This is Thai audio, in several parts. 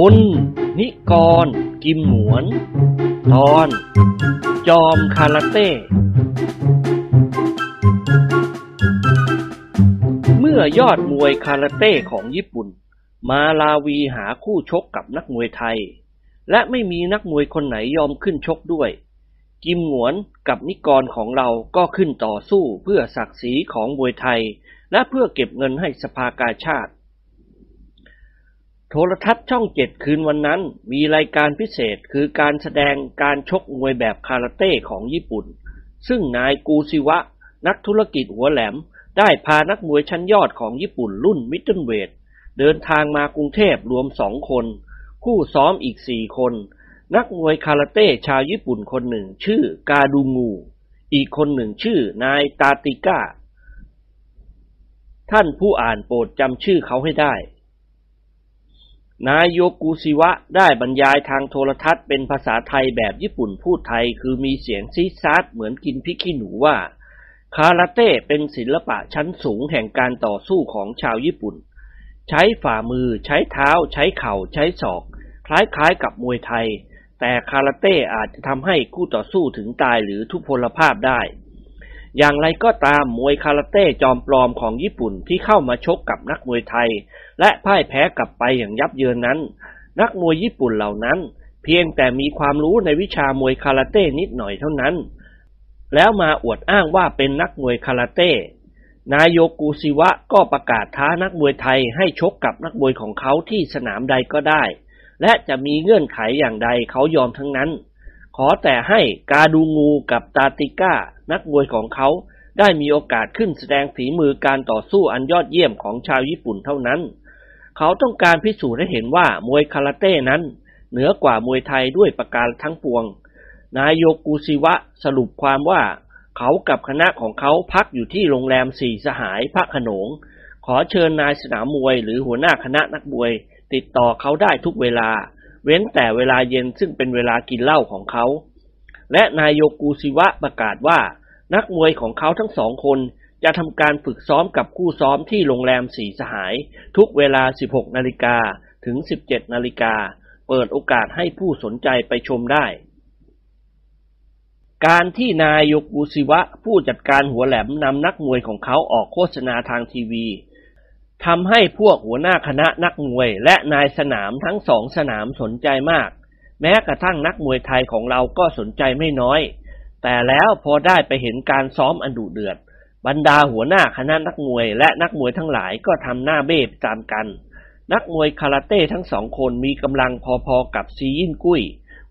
พลนิกร กิมหมวน ตอน จอมคาราเต้ เมื่อยอดมวยคาราเต้ของญี่ปุ่น มาลาวีหาคู่ชกกับนักมวยไทย และไม่มีนักมวยคนไหนยอมขึ้นชกด้วย กิมหมวนกับนิกรของเราก็ขึ้นต่อสู้เพื่อศักดิ์ศรีของมวยไทย และเพื่อเก็บเงินให้สภากาชาติ โทรทัศน์ช่องเจ็ดคืนวันนั้น มีรายการพิเศษคือการแสดงการชกมวยแบบคาราเต้ของญี่ปุ่น ซึ่งนายกูซิวะ นักธุรกิจหัวแหลม ได้พานักมวยชั้นยอดของญี่ปุ่นรุ่นมิดเดิลเวทเดินทางมากรุงเทพรวมสองคน คู่ซ้อมอีกสี่คน นักมวยคาราเต้ชาวญี่ปุ่นคนหนึ่งชื่อกาดูงู อีกคนหนึ่งชื่อนายตาติก้า ท่านผู้อ่านโปรดจำชื่อเขาให้ได้ นายโยกุซิวะได้บรรยายทางโทรทัศน์เป็นภาษาไทยแบบญี่ปุ่นพูดไทยคือมีเสียงซีซาดเหมือนกินพริกขี้หนูว่า คาราเต้เป็นศิลปะชั้นสูงแห่งการต่อสู้ของชาวญี่ปุ่น ใช้ฝ่ามือ ใช้เท้า ใช้เข่า ใช้ศอก คล้ายๆกับมวยไทย แต่คาราเต้อาจจะทำให้คู่ต่อสู้ถึงตายหรือทุพพลภาพได้ อย่างไรก็ตามมวยคาราเต้จอมปลอมของญี่ปุ่นที่เข้ามาชกกับนักมวยไทย และพ่ายแพ้กลับไปอย่างยับเยินนั้น นักมวยญี่ปุ่นเหล่านั้น เพียงแต่มีความรู้ในวิชามวยคาราเต้นิดหน่อยเท่านั้น แล้วมาอวดอ้างว่าเป็นนักมวยคาราเต้นายโยกุซิวะก็ประกาศท้านักมวยไทยให้ชกกับนักมวยของเขาที่สนามใดก็ได้ และจะมีเงื่อนไขอย่างใดเขายอมทั้งนั้น ขอแต่ให้กาดูงูกับตาติก้า นักมวยของเขาได้มีโอกาสขึ้นแสดงฝีมือการต่อสู้อันยอดเยี่ยมของชาวญี่ปุ่นเท่านั้น เขาต้องการพิสูจน์ให้เห็นว่ามวยคาราเต้นั้น เหนือกว่ามวยไทยด้วยประการทั้งปวง นายโยกุซิวะสรุปความว่า เขากับคณะของเขาพักอยู่ที่โรงแรมสี่สหายพระขนง ขอเชิญนายสนามมวยหรือหัวหน้าคณะนักมวย ติดต่อเขาได้ทุกเวลา เว้นแต่เวลาเย็นซึ่งเป็นเวลากินเหล้าของเขา และนายโยกุซิวะประกาศว่า นักมวยของเขาทั้งสองคน จะทำการฝึกซ้อมกับคู่ซ้อมที่โรงแรมสีสหาย ทุกเวลา 16 นาฬิกาถึง 17 นาฬิกา เปิดโอกาสให้ผู้สนใจไปชมได้ การที่นายโยกุซิวะผู้จัดการหัวแหลมนำนักมวยของเขาออกโฆษณาทางทีวีทำให้พวกหัวหน้าคณะนักมวย และนายสนามทั้งสองสนามสนใจมาก แม้กระทั่งนักมวยไทยของเราก็สนใจไม่น้อย แต่แล้วพอได้ไปเห็นการซ้อมอันดุเดือด บรรดาหัวหน้าคณะนักมวยและนักมวยทั้งหลายก็ทำหน้าเบ้ตามกัน นักมวยคาราเต้ทั้งสองคนมีกำลังพอๆกับซียินกุ้ย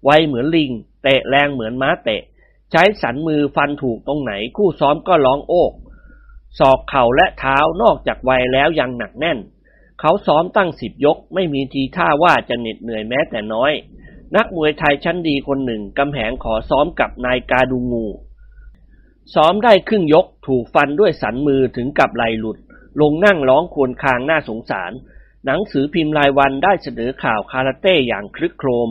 ไวเหมือนลิง เตะแรงเหมือนม้าเตะ ใช้สันมือฟันถูกตรงไหนคู่ซ้อมก็ร้องโอกศอกเข่าและเท้านอกจากไวแล้วยังหนักแน่น เขาซ้อมตั้งสิบยกไม่มีทีท่าว่าจะเหน็ดเหนื่อยแม้แต่น้อย นักมวยไทยชั้นดีคนหนึ่งกำแหงขอซ้อมกับนายกาดูงู ซ้อมได้ครึ่งยกถูกฟันด้วยสันมือถึงกับไหลหลุด ลงนั่งร้องควญคางน่าสงสาร หนังสือพิมพ์รายวันได้เสนอข่าวคาราเต้อย่างคลึกโครม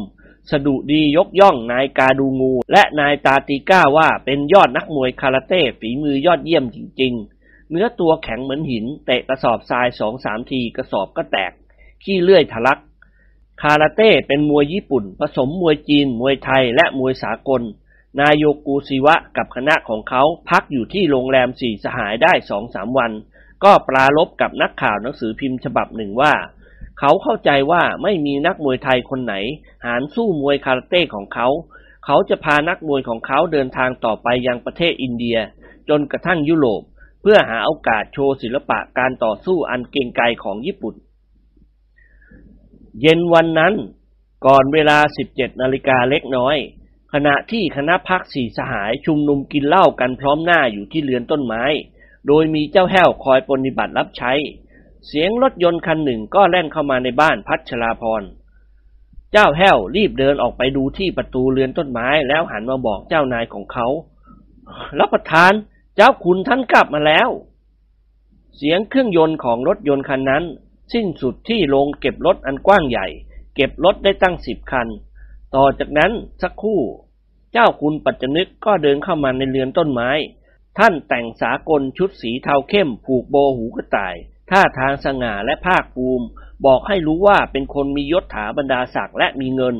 สะดุดียกย่องนายกาดูงู และนายตาติก้าว่าเป็นยอดนักมวยคาราเต้ฝีมือยอดเยี่ยมจริงๆ เนื้อตัวแข็งเหมือนหิน เตะกระสอบทรายสองสามทีกระสอบก็แตก ขี้เลื่อยทะลัก คาราเต้เป็นมวยญี่ปุ่น ผสมมวยจีน มวยไทยและมวยสากล นายโยกูซิวะกับคณะของเขาพักอยู่ที่โรงแรมสี่สหายได้สองสามวัน ก็ปราลบกับนักข่าวหนังสือพิมพ์ฉบับหนึ่งว่า เขาเข้าใจว่าไม่มีนักมวยไทยคนไหน หารสู้มวยคาราเต้ของเขา เขาจะพานักมวยของเขาเดินทางต่อไปยังประเทศอินเดีย จนกระทั่งยุโรป เพื่อหาโอกาสโชว์ศิลปะการต่อสู้อันเกรียงไกรของญี่ปุ่น เย็นวันนั้น ก่อนเวลา 17นาฬิกาเล็กน้อย ขณะที่คณะพักสี่สหายชุมนุมกินเหล้ากันพร้อมหน้าอยู่ที่เรือนต้นไม้ โดยมีเจ้าแห้วคอยปฏิบัติรับใช้ เสียงรถยนต์คันหนึ่งก็แล่นเข้ามาในบ้านพัชราพร เจ้าแห้วรีบเดินออกไปดูที่ประตูเรือนต้นไม้แล้วหันมาบอกเจ้านายของเขา รับประทาน เจ้าคุณท่านกลับมาแล้ว เสียงเครื่องยนต์ของรถยนต์คันนั้น สิ้นสุดที่โรงเก็บรถอันกว้างใหญ่ เก็บรถได้ตั้งสิบคัน ต่อจากนั้นสักครู่ เจ้าคุณปัจจนึกก็เดินเข้ามาในเรือนต้นไม้ ท่านแต่งสากลชุดสีเทาเข้มผูกโบหูกระต่าย ท่าทางสง่าและภาคภูมิ บอกให้รู้ว่าเป็นคนมียศถาบรรดาศักดิ์และมีเงิน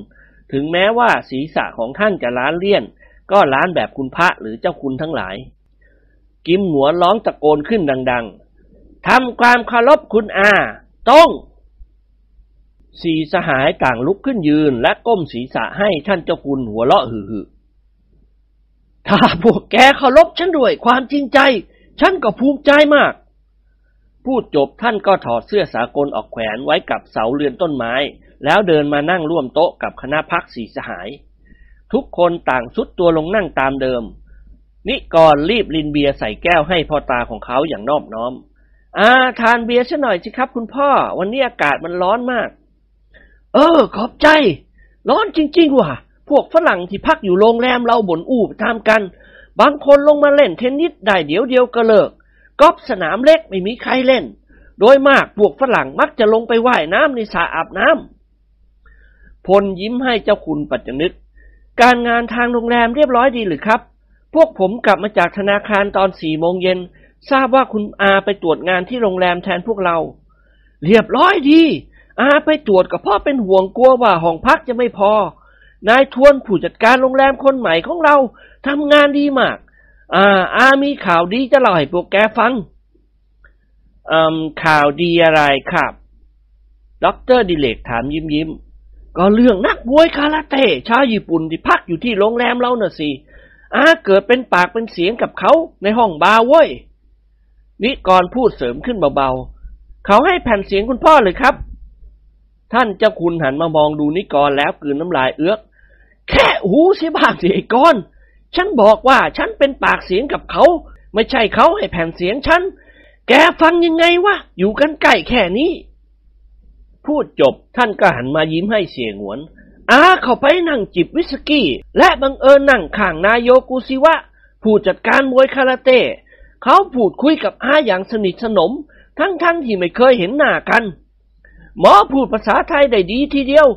ถึงแม้ว่าศีรษะของท่านจะล้านเลี่ยน ก็ล้านแบบคุณพระหรือเจ้าคุณทั้งหลาย กิมหัวร้องตะโกนขึ้นดัง ๆทำความเคารพคุณอา ต้อง สี่สหายต่างลุกขึ้นยืนและก้มศีรษะให้ท่านเจ้าคุณหัวเราะหึ่ถ้าพวกแกเคารพฉันด้วยความจริงใจ ฉันก็ภูมิใจมาก พูดจบท่านก็ถอดเสื้อสากลออกแขวนไว้กับเสาเรือนต้นไม้ แล้วเดินมานั่งร่วมโต๊ะกับคณะพักสีสหาย ทุกคนต่างสุดตัวลงนั่งตามเดิม นิกรรีบลินเบียร์ใส่แก้วให้พ่อตาของเขาอย่างนอบน้อม อ่า ทานเบียร์ซะหน่อยสิครับคุณพ่อ วันนี้อากาศมันร้อนมาก เออ ขอบใจ ร้อนจริง ๆ ว่ะ พวกฝรั่งที่พักอยู่โรงแรมเราบ่นอู้ตามกัน บางคนลงมาเล่นเทนนิสได้เดี๋ยวเดียวก็เลิกกอล์ฟสนามเล็กไม่มีใครเล่น โดยมากพวกฝรั่งมักจะลงไปไว่ายน้ำในสระอาบน้ำพลยิ้มให้เจ้าคุณปัจจนึก การงานทางโรงแรมเรียบร้อยดีหรือครับ พวกผมกลับมาจากธนาคารตอนสี่โมงเย็นทราบว่าคุณอาไปตรวจงานที่โรงแรมแทนพวกเรา เรียบร้อยดี อาไปตรวจก็เพราะเป็นห่วงกลัวว่าห้องพักจะไม่พอ นายทวนผู้จัดการโรงแรมคนใหม่ของเราทำงานดีมาก อ่า อามีข่าวดีจะเล่าให้พวกแกฟังอืมข่าวดีอะไรครับด็อกเตอร์ดิเรกถามยิ้มยิ้มก็เรื่องนักมวยคาราเต้ชาวญี่ปุ่นที่พักอยู่ที่โรงแรมเราน่ะสิอาเกิดเป็นปากเป็นเสียงกับเขาในห้องบาร์เว้ยนิกรพูดเสริมขึ้นเบาๆ เขาให้แผ่นเสียงคุณพ่อเลยครับ ท่านเจ้าคุณหันมามองดูนิกรแล้วกลืนน้ำลายเอื้อก แค่หูเสียบ้างสิไอ้กอน ฉันบอกว่าฉันเป็นปากเสียงกับเขา ไม่ใช่เขาให้แผ่นเสียงฉัน แกฟังยังไงวะ อยู่กันใกล้แค่นี้ พูดจบท่านก็หันมายิ้มให้เสียงหวนอาเข้าไปนั่งจิบวิสกี้ และบังเอิญนั่งข้างนายโยกุซิวะ ผู้จัดการมวยคาราเต้ เขาพูดคุยกับอาอย่างสนิทสนม ทั้งๆทที่ไม่เคยเห็นหน้ากัน หมอพูดภาษาไทยได้ดีทีเดียว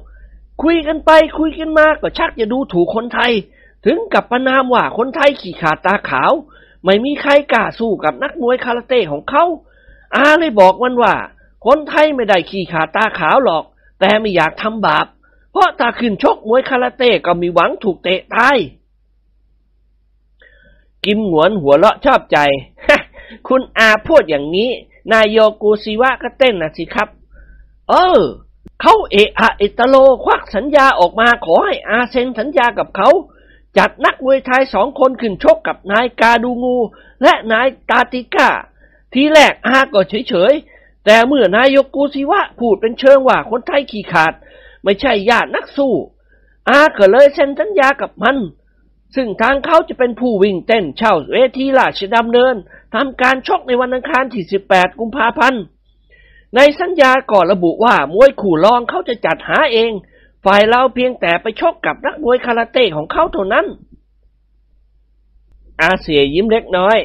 คุยกันไปคุยกันมาก็ชักจะดูถูกคนไทย ถึงกับประนามว่าคนไทยขี่ขาดตาขาว ไม่มีใครกล้าสู้กับนักมวยคาราเต้ของเขาอาเลยบอกมันว่า คนไทยไม่ได้ขี่ขาดตาขาวหรอก แต่ไม่อยากทำบาป เพราะถ้าขึ้นชกมวยคาราเต้ก็มีหวังถูกเตะตายกิมหวนหัวเราะชอบใจ คุณอาพูดอย่างนี้ นายโยกูซิวะก็เต้นนะสิครับ เออ เขาเอะอะเอตโลควักสัญญาออกมาขอให้อาเซนสัญญากับเขา จัดนักมวยไทยสองคนขึ้นชกกับนายกาดูงู และนายตาติก้า ทีแรกอาก็เฉยๆ แต่เมื่อนายกกูซิวะพูดเป็นเชิงว่าคนไทยขี้ขาด ไม่ใช่ญาตินักสู้ อาก็เลยเซ็นสัญญากับมันซึ่งทางเขาจะเป็นผู้วิ่งเต้นเช่าเวทีราชดำเนินทำการชกในวันอังคารที่ 18 กุมภาพันธ์ ในสัญญาก่อนระบุว่ามวยขู่รองเขาจะจัดหาเอง ฝ่ายเราเพียงแต่ไปชกกับนักมวยคาราเต้ของเขาเท่านั้น อาเสียยิ้มเล็กน้อย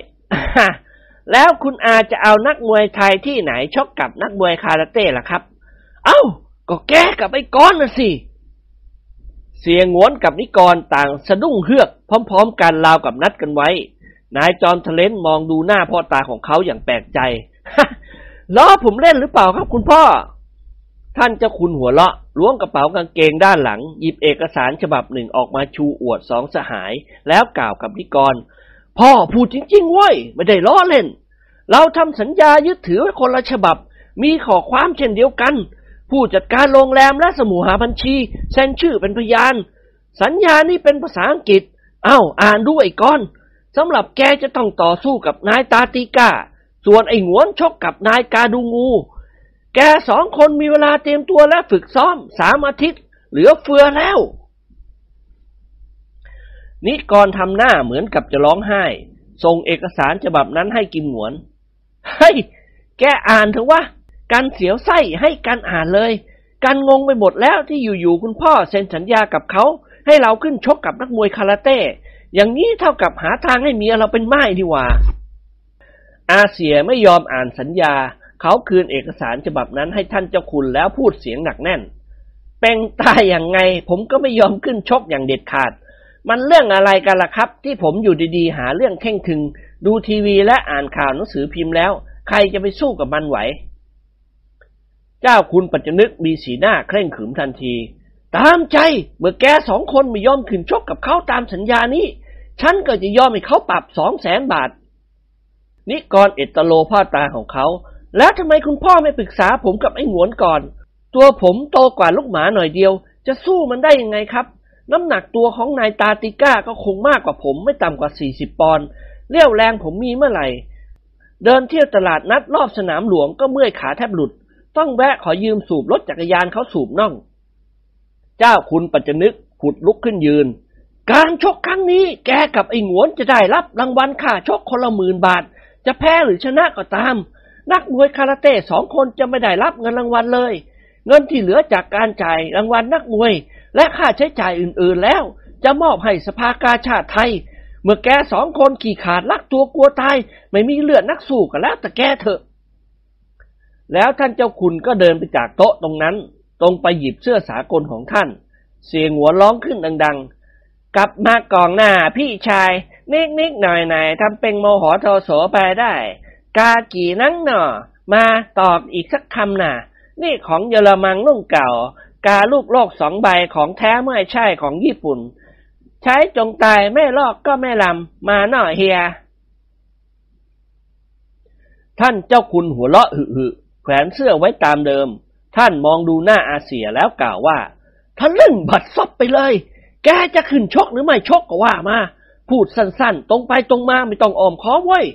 แล้วคุณอาจะเอานักมวยไทยที่ไหนชกกับนักมวยคาราเต้ล่ะครับ เอ้า ก็แก้กับไอ้ก้อนน่ะสิ เสียงงวนกับนิกรต่างสะดุ้งเฮือก พร้อม ๆ กันราวกับนัดกันไว้ นายจอมทะเลนมองดูหน้าพ่อตาของเขาอย่างแปลกใจ ล้อผมเล่นหรือเปล่าครับคุณพ่อ ท่านเจ้าคุณหัวเลาะล้วงกระเป๋ากางเกงด้านหลัง หยิบเอกสารฉบับหนึ่งออกมาชูอวดสองสหาย แล้วกล่าวกับนิกร พ่อพูดจริงๆเว้ยไม่ได้ล้อเล่น เราทำสัญญายึดถือไว้คนละฉบับ มีข้อความเช่นเดียวกัน ผู้จัดการโรงแรมและสมุหาบัญชีเซ็นชื่อเป็นพยาน สัญญานี้เป็นภาษาอังกฤษ เอ้าอ่านด้วยก่อนสำหรับแกจะต้องต่อสู้กับนายตาติกา ส่วนไอ้หงวนชกกับนายกาดูงู แกสองคนมีเวลาเตรียมตัวและฝึกซ้อมสามอาทิตย์ เหลือเฟือแล้ว นิกรทำหน้าเหมือนกับจะร้องไห้ ส่งเอกสารฉบับนั้นให้กิมหงวน เฮ้ย แกอ่านเถอะวะกันเสียวไส้ให้กันอ่านเลยกันงงไปหมดแล้วที่อยู่ๆคุณพ่อเซ็นสัญญากับเขา ให้เราขึ้นชกกับนักมวยคาราเต้ อย่างนี้เท่ากับหาทางให้เมียเราเป็นไม้ดีว่า อาเสียไม่ยอมอ่านสัญญา เขาคืนเอกสารฉบับนั้นให้ท่านเจ้าคุณแล้วพูดเสียงหนักแน่น เป็นตายอย่างไง ผมก็ไม่ยอมขึ้นชกอย่างเด็ดขาด มันเรื่องอะไรกันล่ะครับ ที่ผมอยู่ดีๆ หาเรื่องเข่งถึง ดูทีวีและอ่านข่าวหนังสือพิมพ์แล้ว ใครจะไปสู้กับมันไหว เจ้าคุณปัจจนึกมีสีหน้าเคร่งขรึมทันที ตามใจเมื่อแกสองคนไม่ยอมขึ้นชกกับเขาตามสัญญานี้ฉันก็จะยอมให้เขาปรับสองแสนบาท นิกรเอตโลพ่อตาของเขา แล้วทำไมคุณพ่อไม่ปรึกษาผมกับไอ้หงวนก่อน ตัวผมโตกว่าลูกหมาหน่อยเดียว จะสู้มันได้ยังไงครับ น้ำหนักตัวของนายตาติก้าก็คงมากกว่าผมไม่ต่ำกว่าสี่สิบปอนด์เลี้ยวแรงผมมีเมื่อไหร่ เดินเที่ยวตลาดนัดรอบสนามหลวงก็เมื่อยขาแทบหลุด ต้องแวะขอยืมสูบรถจักรยานเขาสูบน่อง เจ้าคุณปัจจนึกผุดลุกขึ้นยืน การชกครั้งนี้แกกับไอ้หงวนจะได้รับรางวัลค่าชกคนละหมื่นบาท จะแพ้หรือชนะก็ตาม นักมวยคาราเต้สองคนจะไม่ได้รับเงินรางวัลเลย เงินที่เหลือจากการจ่ายรางวัลนักมวย และค่าใช้จ่ายอื่นๆแล้ว จะมอบให้สภากาชาติไทย เมื่อแกสองคนขี่ขาดลักตัวกลัวตาย ไม่มีเลือดนักสู้กันแล้วแต่แกเถอะ แล้วท่านเจ้าคุณก็เดินไปจากโต๊ะตรงนั้น ตรงไปหยิบเสื้อสากลของท่าน เสียงหัวร้องขึ้นดัง ๆ กลับมากองหน้าพี่ชาย นิกนิกหน่อยหน่อยทำเป็นโมโหโทโสไปได้ กากี่นั่งหนอมาตอบอีกสักคำน่ะ นี่ของเยอรมันรุ่งเก่า กาลูกโลกสองใบของแท้ไม่ใช่ของญี่ปุ่น ใช้จงตายไม่ลอกก็ไม่ลำมาหน่อยเฮีย ท่านเจ้าคุณหัวเราะหึหึแขวนเสื้อไว้ตามเดิม ท่านมองดูหน้าอาเสียแล้วกล่าวว่าทะลึ่งบัดซบไปเลย แกจะขึ้นชกหรือไม่ชกก็ว่ามา พูดสั้นๆ ตรงไปตรงมาไม่ต้องอ้อมค้อมไว้ย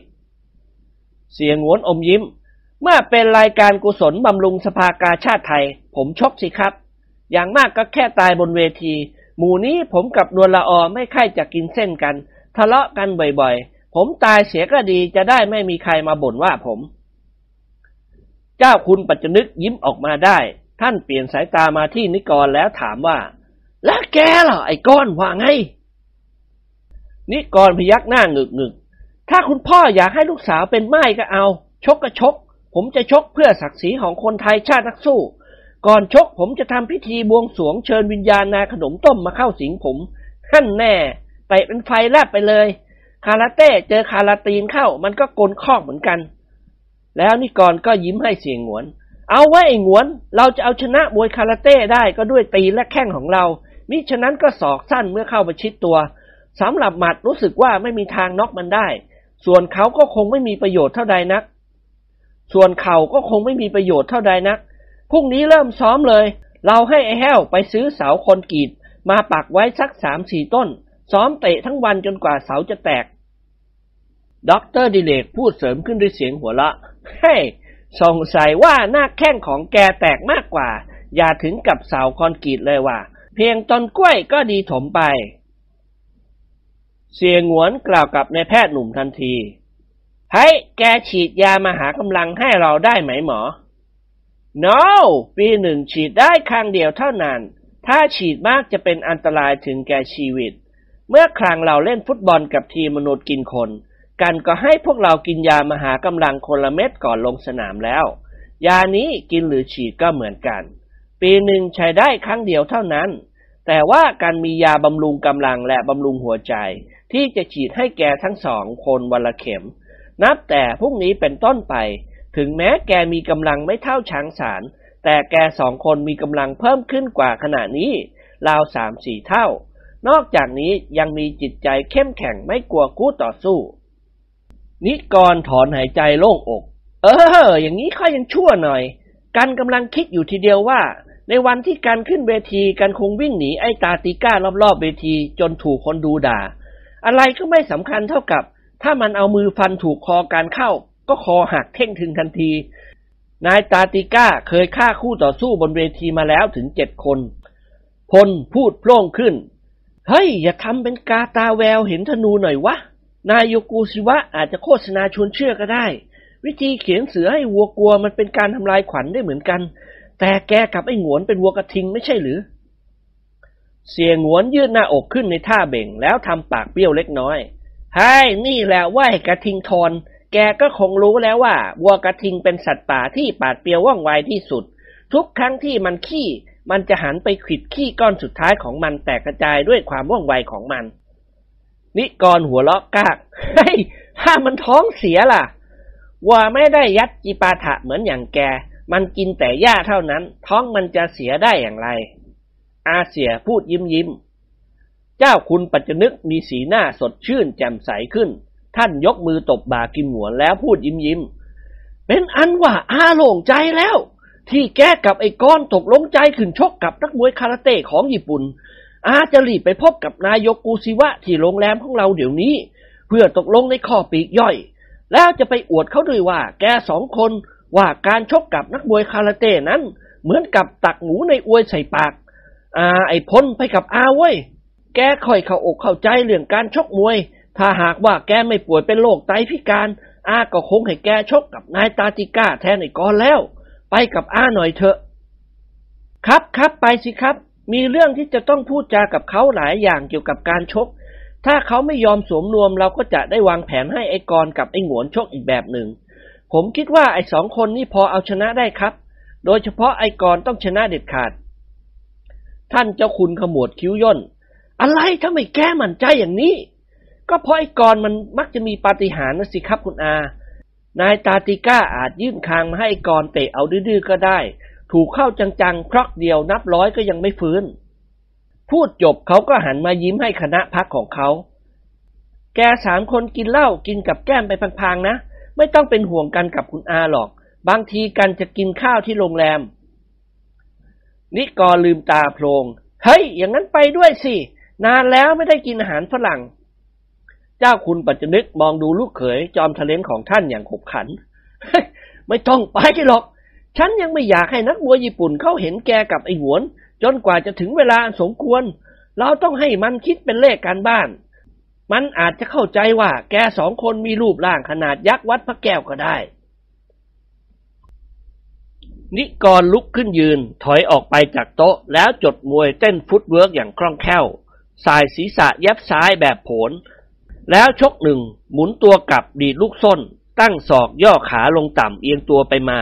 เสียงงวนอมยิ้ม เมื่อเป็นรายการกุศลบำรุงสภากาชาติไทย ผมชกสิครับ อย่างมากก็แค่ตายบนเวที หมู่นี้ผมกับนวลละออไม่ค่อยจะกินเส้นกัน ทะเลาะกันบ่อยๆ ผมตายเสียก็ดีจะได้ไม่มีใครมาบ่นว่าผม เจ้าคุณปัจจนึกยิ้มออกมาได้ ท่านเปลี่ยนสายตามาที่นิกรแล้วถามว่า แล้วแกล่ะไอ้ก้อนว่าไง นิกรพยักหน้าหงึกหงึกถ้าคุณพ่ออยากให้ลูกสาวเป็นไม้ก็เอา ชกก็ชก ผมจะชกเพื่อศักดิ์ศรีของคนไทยชาตินักสู้ ก่อนชกผมจะทำพิธีบวงสรวงเชิญวิญญาณนาขนมต้มมาเข้าสิงผมขั้นแน่ไปเป็นไฟแลบไปเลย คาราเต้เจอคาราตีนเข้า มันก็โกนคอกเหมือนกัน แล้วนิกรก็ยิ้มให้เสียงหวน เอาไว้ไอ้หวน เราจะเอาชนะมวยคาราเต้ได้ก็ด้วยตีและแข้งของเรา มิฉะนั้นก็ศอกสั้นเมื่อเข้าประชิดตัว สำหรับหมัดรู้สึกว่าไม่มีทางน็อกมันได้ ส่วนเขาก็คงไม่มีประโยชน์เท่าใดนัก ส่วนเข่าก็คงไม่มีประโยชน์เท่าใดนัก พรุ่งนี้เริ่มซ้อมเลย เราให้ไอ้แห้วไปซื้อเสาคอนกรีตมาปักไว้สักสามสี่ต้น ซ้อมเตะทั้งวันจนกว่าเสาจะแตกด็อกเตอร์ดิเรกพูดเสริมขึ้นด้วยเสียงหัวเราะเฮ้สงสัยว่าหน้าแข้งของแกแตกมากกว่า อย่าถึงกับเสาคอนกรีตเลยว่ะ เพียงต้นกล้วยก็ดีถมไป เสี่ยหงวนกล่าวกับนายแพทย์หนุ่มทันทีเฮ้ยแกฉีดยามหากำลังให้เราได้ไหมหมอ no ปีหนึ่งฉีดได้ครั้งเดียวเท่านั้น ถ้าฉีดมากจะเป็นอันตรายถึงแก่ชีวิต เมื่อครั้งเราเล่นฟุตบอลกับทีมมนุษย์กินคน กันก็ให้พวกเรากินยามาหากำลังคนละเม็ดก่อนลงสนามแล้ว ยานี้กินหรือฉีดก็เหมือนกัน ปีหนึ่งใช้ได้ครั้งเดียวเท่านั้น แต่ว่าการมียาบำรุงกำลังและบำรุงหัวใจ ที่จะฉีดให้แกทั้งสองคนวันละเข็ม นับแต่พรุ่งนี้เป็นต้นไป ถึงแม้แกมีกำลังไม่เท่าช้างสาร แต่แกสองคนมีกำลังเพิ่มขึ้นกว่าขณะนี้ ราวสามสี่เท่า นอกจากนี้ยังมีจิตใจเข้มแข็งไม่กลัวคู่ต่อสู้ นิกรถอนหายใจโล่งอก เออ อย่างนี้ค่อยยังชั่วหน่อย กันกำลังคิดอยู่ทีเดียวว่าในวันที่การขึ้นเวทีกันคงวิ่งหนีไอ้ตาติก้ารอบๆเวทีจนถูกคนดูด่า อะไรก็ไม่สำคัญเท่ากับ ถ้ามันเอามือฟันถูกคอการเข้า ก็คอหักเท่งถึงทันที นายตาติก้าเคยฆ่าคู่ต่อสู้บนเวทีมาแล้วถึงเจ็ดคน พลพูดโพล่งขึ้น เฮ้ย อย่าทำเป็นกาตาแววเห็นธนูหน่อยวะ นายโยกูชิวะอาจจะโฆษณาชวนเชื่อก็ได้ วิธีเขียนเสือให้วัวกลัวมันเป็นการทำลายขวัญได้เหมือนกัน แต่แกกับไอ้หงวนเป็นวัวกระทิงไม่ใช่หรือ เสียงหวนยืดหน้าอกขึ้นในท่าเบ่ง แล้วทำปากเปรี้ยวเล็กน้อยไฮ้นี่แหละว่ายกระทิงทอนแกก็คงรู้แล้วว่า วัวกระทิงเป็นสัตว์ป่าที่ปาดเปรียวว่องไวที่สุด ทุกครั้งที่มันขี้ มันจะหันไปขิดขี้ก้อนสุดท้ายของมันแตกกระจายด้วยความว่องไวของมัน นิกรหัวเราะกากเฮ้ยถ้ามันท้องเสียล่ะว่าไม่ได้ยัดจีปาถะเหมือนอย่างแก มันกินแต่หญ้าเท่านั้น ท้องมันจะเสียได้อย่างไร อาเสียพูดยิ้มยิ้ม เจ้าคุณปัจจนึกมีสีหน้าสดชื่นแจ่มใสขึ้น ท่านยกมือตบบ่ากิมหวนแล้วพูดยิ้มยิ้ม เป็นอันว่าอาโล่งใจแล้ว ที่แกกับไอ้ก้อนตกลงใจขึ้นชกกับนักมวยคาราเต้ของญี่ปุ่น อาจะรีบไปพบกับนายกกูซิวะที่โรงแรมของเราเดี๋ยวนี้ เพื่อตกลงในข้อปีกย่อย แล้วจะไปอวดเขาด้วยว่า แกสองคนว่าการชกกับนักมวยคาราเต้นั้น เหมือนกับตักหมูในอวยใส่ปาก อาไอ้พ้นไปกับอาเว้ย แกค่อยเข้าอกเข้าใจเรื่องการชกมวย ถ้าหากว่าแกไม่ป่วยเป็นโรคไตพิการ อาก็คงให้แกชกกับนายตาติก้าแทนไอ้กอนแล้ว ไปกับอาหน่อยเถอะ ครับครับไปสิครับ มีเรื่องที่จะต้องพูดจากับเขาหลายอย่างเกี่ยวกับการชก ถ้าเขาไม่ยอมสวมนวมเราก็จะได้วางแผนให้ไอ้กรกับไอ้หงวนชกอีกแบบหนึ่ง ผมคิดว่าไอ้สองคนนี้พอเอาชนะได้ครับ โดยเฉพาะไอ้กรต้องชนะเด็ดขาด ท่านเจ้าคุณขมวดคิ้วย่น อะไรทำไมแก้มั่นใจอย่างนี้ ก็เพราะไอ้กรมันมักจะมีปาฏิหาริย์นะสิครับคุณอา นายตาติก้าอาจยื่นคางมาให้ไอ้กรเตะเอาดื้อๆก็ได้ ถูกเข้าจังๆ ครอกเดียวนับร้อยก็ยังไม่ฟื้น พูดจบเขาก็หันมายิ้มให้คณะพักของเขา แกสามคนกินเหล้ากินกับแก้มไปพังๆนะ ไม่ต้องเป็นห่วงกันกับคุณอาหรอก บางทีกันจะกินข้าวที่โรงแรม นิกรลืมตาโพลงเฮ้ย อย่างนั้นไปด้วยสิ นานแล้วไม่ได้กินอาหารฝรั่ง เจ้าคุณปัจจนึกมองดูลูกเขยจอมทะเลนของท่านอย่างขบขัน ไม่ต้องไปหรอก ฉันยังไม่อยากให้นักมวยญี่ปุ่นเขาเห็นแกกับไอ้หวน จนกว่าจะถึงเวลาอสมควร เราต้องให้มันคิดเป็นเลขการบ้าน มันอาจจะเข้าใจว่า แกสองคนมีรูปร่างขนาดยักษ์วัดพระแก้วก็ได้ นิกรลุกขึ้นยืนถอยออกไปจากโต๊ะ แล้วจดมวยเต้นฟุตเวิร์กอย่างคล่องแคล่ว ส่ายศีรษะแย็บซ้ายแบบโผน แล้วชกหนึ่ง หมุนตัวกลับดีดลูกส้น ตั้งศอกย่อขาลงต่ำเอียงตัวไปมา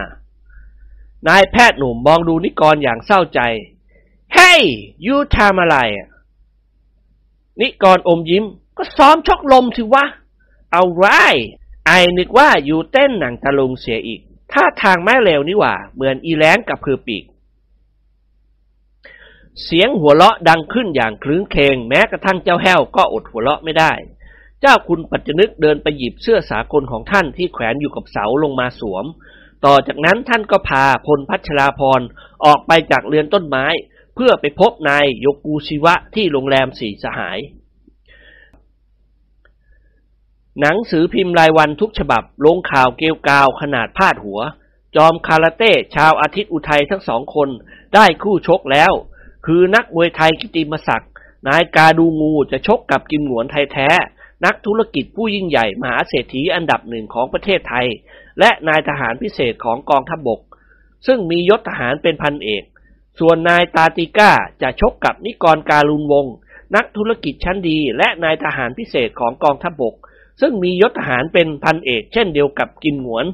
นายแพทย์หนุ่มมองดูนิกรอย่างเศร้าใจ เฮ้ย you ทำอะไร นิกรอมยิ้ม ก็ซ้อมชกลมสิวะ เอาไรไอนึกว่าอยู่เต้นหนังตะลุงเสียอีก ท่าทางแม่เลวนี่หว่า เหมือนอีแลนกับคือปีก เสียงหัวเราะดังขึ้นอย่างคลื้นเคงแม้กระทั่งเจ้าแห้วก็อดหัวเราะไม่ได้ เจ้าคุณปัจจนึกเดินไปหยิบเสื้อสากลของท่านที่แขวนอยู่กับเสาลงมาสวม ต่อจากนั้นท่านก็พาพลพัชราพรออกไปจากเรือนต้นไม้ เพื่อไปพบนายโยกูชิวะที่โรงแรมสีสหาย หนังสือพิมพ์รายวันทุกฉบับลงข่าวเกลียวกาวขนาดพาดหัว จอมคาราเต้ชาวอาทิตย์อุทัยทั้งสองคนได้คู่ชกแล้ว คือนักมวยไทยกิติมศักดิ์นายกาดูงูจะชกกับกิมหนวนไทยแท้ นักธุรกิจผู้ยิ่งใหญ่มหาเศรษฐีอันดับหนึ่งของประเทศไทย และนายทหารพิเศษของกองทัพบบก ซึ่งมียศทหารเป็นพันเอก ส่วนนายตาติก้าจะชกกับนิกรการุณวงศ์นักธุรกิจชั้นดีและนายทหารพิเศษของกองทัพบบก ซึ่งมียศทหารเป็นพันเอกเช่นเดียวกับกิมหวน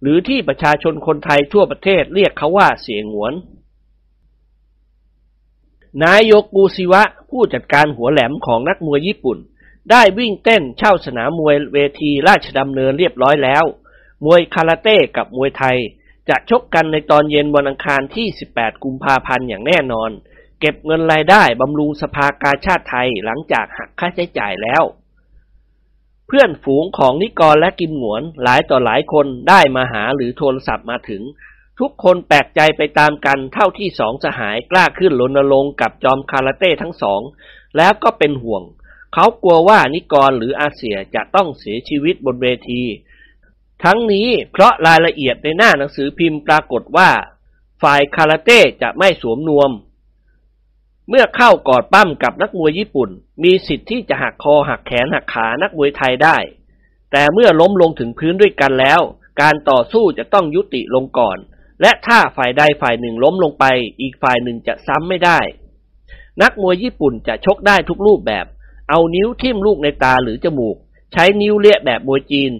หรือที่ประชาชนคนไทยทั่วประเทศเรียกเขาว่าเสียงหวน นายกกูซิวะผู้จัดการหัวแหลมของนักมวยญี่ปุ่น ได้วิ่งเต้นเช่าสนามมวยเวทีราชดำเนินเรียบร้อยแล้ว มวยคาราเต้กับมวยไทยจะชกกันในตอนเย็นวันอังคารที่ 18 กุมภาพันธ์อย่างแน่นอน เก็บเงินรายได้บำรุงสภากาชาติไทยหลังจากหักค่าใช้จ่ายแล้ว เพื่อนฝูงของนิกรและกิมหนวนหลายต่อหลายคนได้มาหาหรือโทรศัพท์มาถึง ทุกคนแปลกใจไปตามกันเท่าที่สองสหายกล้าขึ้นรณรงค์กับจอมคาราเต้ทั้งสอง แล้วก็เป็นห่วง เขากลัวว่านิกรหรืออาเซียจะต้องเสียชีวิตบนเวที ทั้งนี้เพราะรายละเอียดในหน้าหนังสือพิมพ์ปรากฏว่า ฝ่ายคาราเต้จะไม่สวมนวม เมื่อเข้ากอดปั้มกับนักมวยญี่ปุ่น มีสิทธิ์ที่จะหักคอหักแขนหักขานักมวยไทยได้ แต่เมื่อล้มลงถึงพื้นด้วยกันแล้ว การต่อสู้จะต้องยุติลงก่อน และถ้าฝ่ายใดฝ่ายหนึ่งล้มลงไป อีกฝ่ายหนึ่งจะซ้ำไม่ได้ นักมวยญี่ปุ่นจะชกได้ทุกรูปแบบ เอานิ้วทิ่มลูกในตาหรือจมูก ใช้นิ้วเลี้ยแบบมวยจีน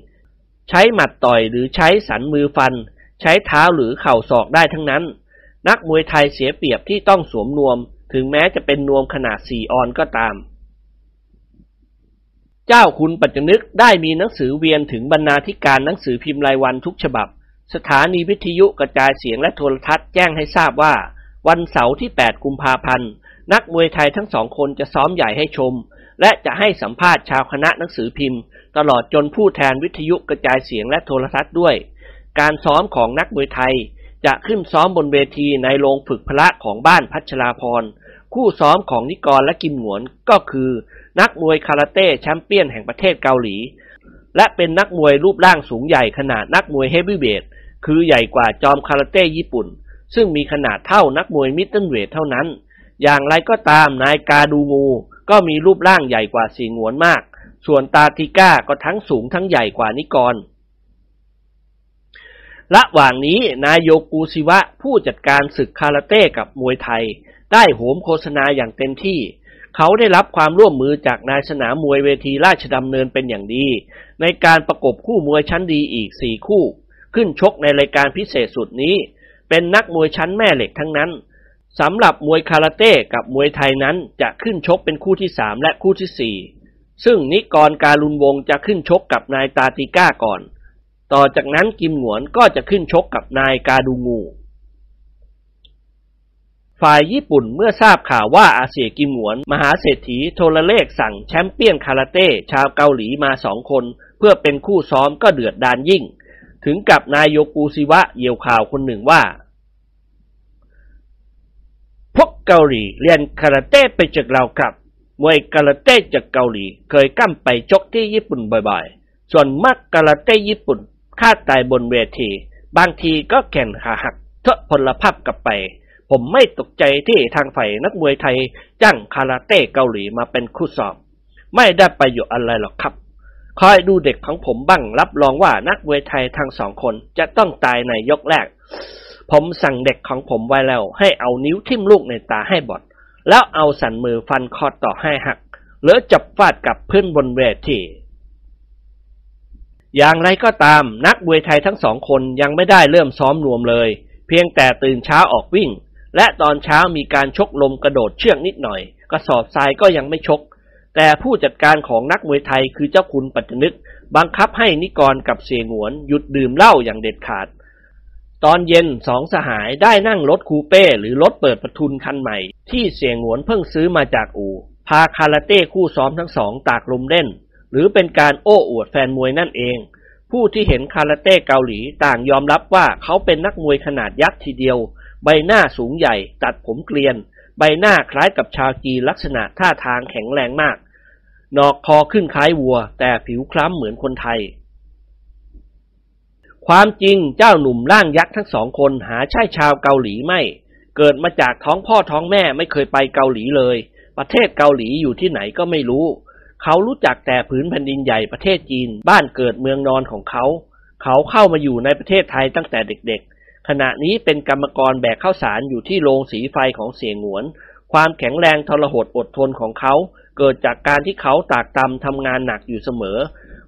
ใช้หมัดต่อยหรือใช้สันมือฟัน ใช้เท้าหรือเข่าศอกได้ทั้งนั้น นักมวยไทยเสียเปรียบที่ต้องสวมนวม ถึงแม้จะเป็นนวมขนาดสี่ออนก็ตาม เจ้าคุณปัจจนึกได้มีหนังสือเวียนถึงบรรณาธิการหนังสือพิมพ์รายวันทุกฉบับ สถานีวิทยุกระจายเสียงและโทรทัศน์แจ้งให้ทราบว่า วันเสาร์ที่ 8 กุมภาพันธ์นักมวยไทยทั้งสองคนจะซ้อมใหญ่ให้ชม และจะให้สัมภาษณ์ชาวคณะหนังสือพิมพ์ ตลอดจนผู้แทนวิทยุกระจายเสียงและโทรทัศน์ด้วย การซ้อมของนักมวยไทย จะขึ้นซ้อมบนเวทีในโรงฝึกพละของบ้านพัชราพร คู่ซ้อมของนิกรและกิมหนวนก็คือ นักมวยคาราเต้แชมเปี้ยนแห่งประเทศเกาหลี และเป็นนักมวยรูปร่างสูงใหญ่ขนาดนักมวยเฮฟวีเวทคือใหญ่กว่าจอมคาราเต้ญี่ปุ่น ซึ่งมีขนาดเท่านักมวยมิดเดิลเวทเท่านั้น อย่างไรก็ตามนายกาดูงู ก็มีรูปร่างใหญ่กว่าสีงวนมาก ส่วนตาติก้าก็ทั้งสูงทั้งใหญ่กว่านิกร ระหว่างนี้นายโยกูซิวะผู้จัดการศึกคาราเต้กับมวยไทย ได้โหมโฆษณาอย่างเต็มที่ เขาได้รับความร่วมมือจากนายสนามมวยเวทีราชดำเนินเป็นอย่างดี ในการประกบคู่มวยชั้นดีอีกสี่คู่ ขึ้นชกในรายการพิเศษสุดนี้ เป็นนักมวยชั้นแม่เหล็กทั้งนั้นสำหรับมวยคาราเต้กับมวยไทยนั้นจะขึ้นชกเป็นคู่ที่สามและคู่ที่สี่ซึ่งนิกรการุณวงจะขึ้นชกกับนายตาติก้าก่อน ต่อจากนั้นกิมหนวนก็จะขึ้นชกกับนายกาดูงู ฝ่ายญี่ปุ่นเมื่อทราบข่าวว่าอาเซียกิมหนวน มหาเศรษฐีโทรเลขสั่งแชมเปี้ยนคาราเต้ชาวเกาหลีมาสองคน เพื่อเป็นคู่ซ้อมก็เดือดดานยิ่ง ถึงกับนายโยกูซิวะเยี่ยวข่าวคนหนึ่งว่า พวกเกาหลีเรียนคาราเต้ไปจากเราครับมวยคาราเต้จากเกาหลีเคยกั้มไปชกที่ญี่ปุ่นบ่อยๆ ส่วนมากคาราเต้ญี่ปุ่น ฆ่าตายบนเวที บางทีก็แขนขาหักเทอะพลภาพกลับไป ผมไม่ตกใจที่ทางฝ่ายนักมวยไทยจ้างคาราเต้เกาหลีมาเป็นคู่สอบ ไม่ได้ประโยชน์อะไรหรอกครับ คอยดูเด็กของผมบ้างรับรองว่านักมวยไทยทั้งสองคนจะต้องตายในยกแรก ผมสั่งเด็กของผมไว้แล้ว ให้เอานิ้วทิ่มลูกในตาให้บอดแล้วเอาสันมือฟันคอต่อให้หักหรือจับฟาดกับเพื่อนบนเวที อย่างไรก็ตามนักมวยไทยทั้งสองคนยังไม่ได้เริ่มซ้อมรวมเลย เพียงแต่ตื่นเช้าออกวิ่ง และตอนเช้ามีการชกลมกระโดดเชือกนิดหน่อย กระสอบทรายก็ยังไม่ชก แต่ผู้จัดการของนักมวยไทยคือเจ้าคุณปัจจนึก บังคับให้นิกรกับเสียงวนหยุดดื่มเหล้าอย่างเด็ดขาด ตอนเย็นสองสหายได้นั่งรถคูเป้หรือรถเปิดประทุนคันใหม่ ที่เสียงวนเพิ่งซื้อมาจากอู่พาคาราเต้คู่ซ้อมทั้งสองตากลมเล่น หรือเป็นการโอ้อวดแฟนมวยนั่นเอง ผู้ที่เห็นคาราเต้เกาหลีต่างยอมรับว่าเขาเป็นนักมวยขนาดยักษ์ทีเดียว ใบหน้าสูงใหญ่ ตัดผมเกลียน ใบหน้าคล้ายกับชาวจีลักษณะท่าทางแข็งแรงมากนอกคอขึ้นคล้ายวัว แต่ผิวคล้ำเหมือนคนไทย ความจริงเจ้าหนุ่มร่างยักษ์ทั้งสองคนหาใช่ชาวเกาหลีไม่ เกิดมาจากท้องพ่อท้องแม่ไม่เคยไปเกาหลีเลย ประเทศเกาหลีอยู่ที่ไหนก็ไม่รู้ เขารู้จักแต่ผืนแผ่นดินใหญ่ประเทศจีน บ้านเกิดเมืองนอนของเขา เขาเข้ามาอยู่ในประเทศไทยตั้งแต่เด็กๆ ขณะนี้เป็นกรรมกรแบกข้าวสารอยู่ที่โรงสีไฟของเสียงหวน ความแข็งแรงทรหดอดทนของเขา เกิดจากการที่เขาตากตำทำงานหนักอยู่เสมอ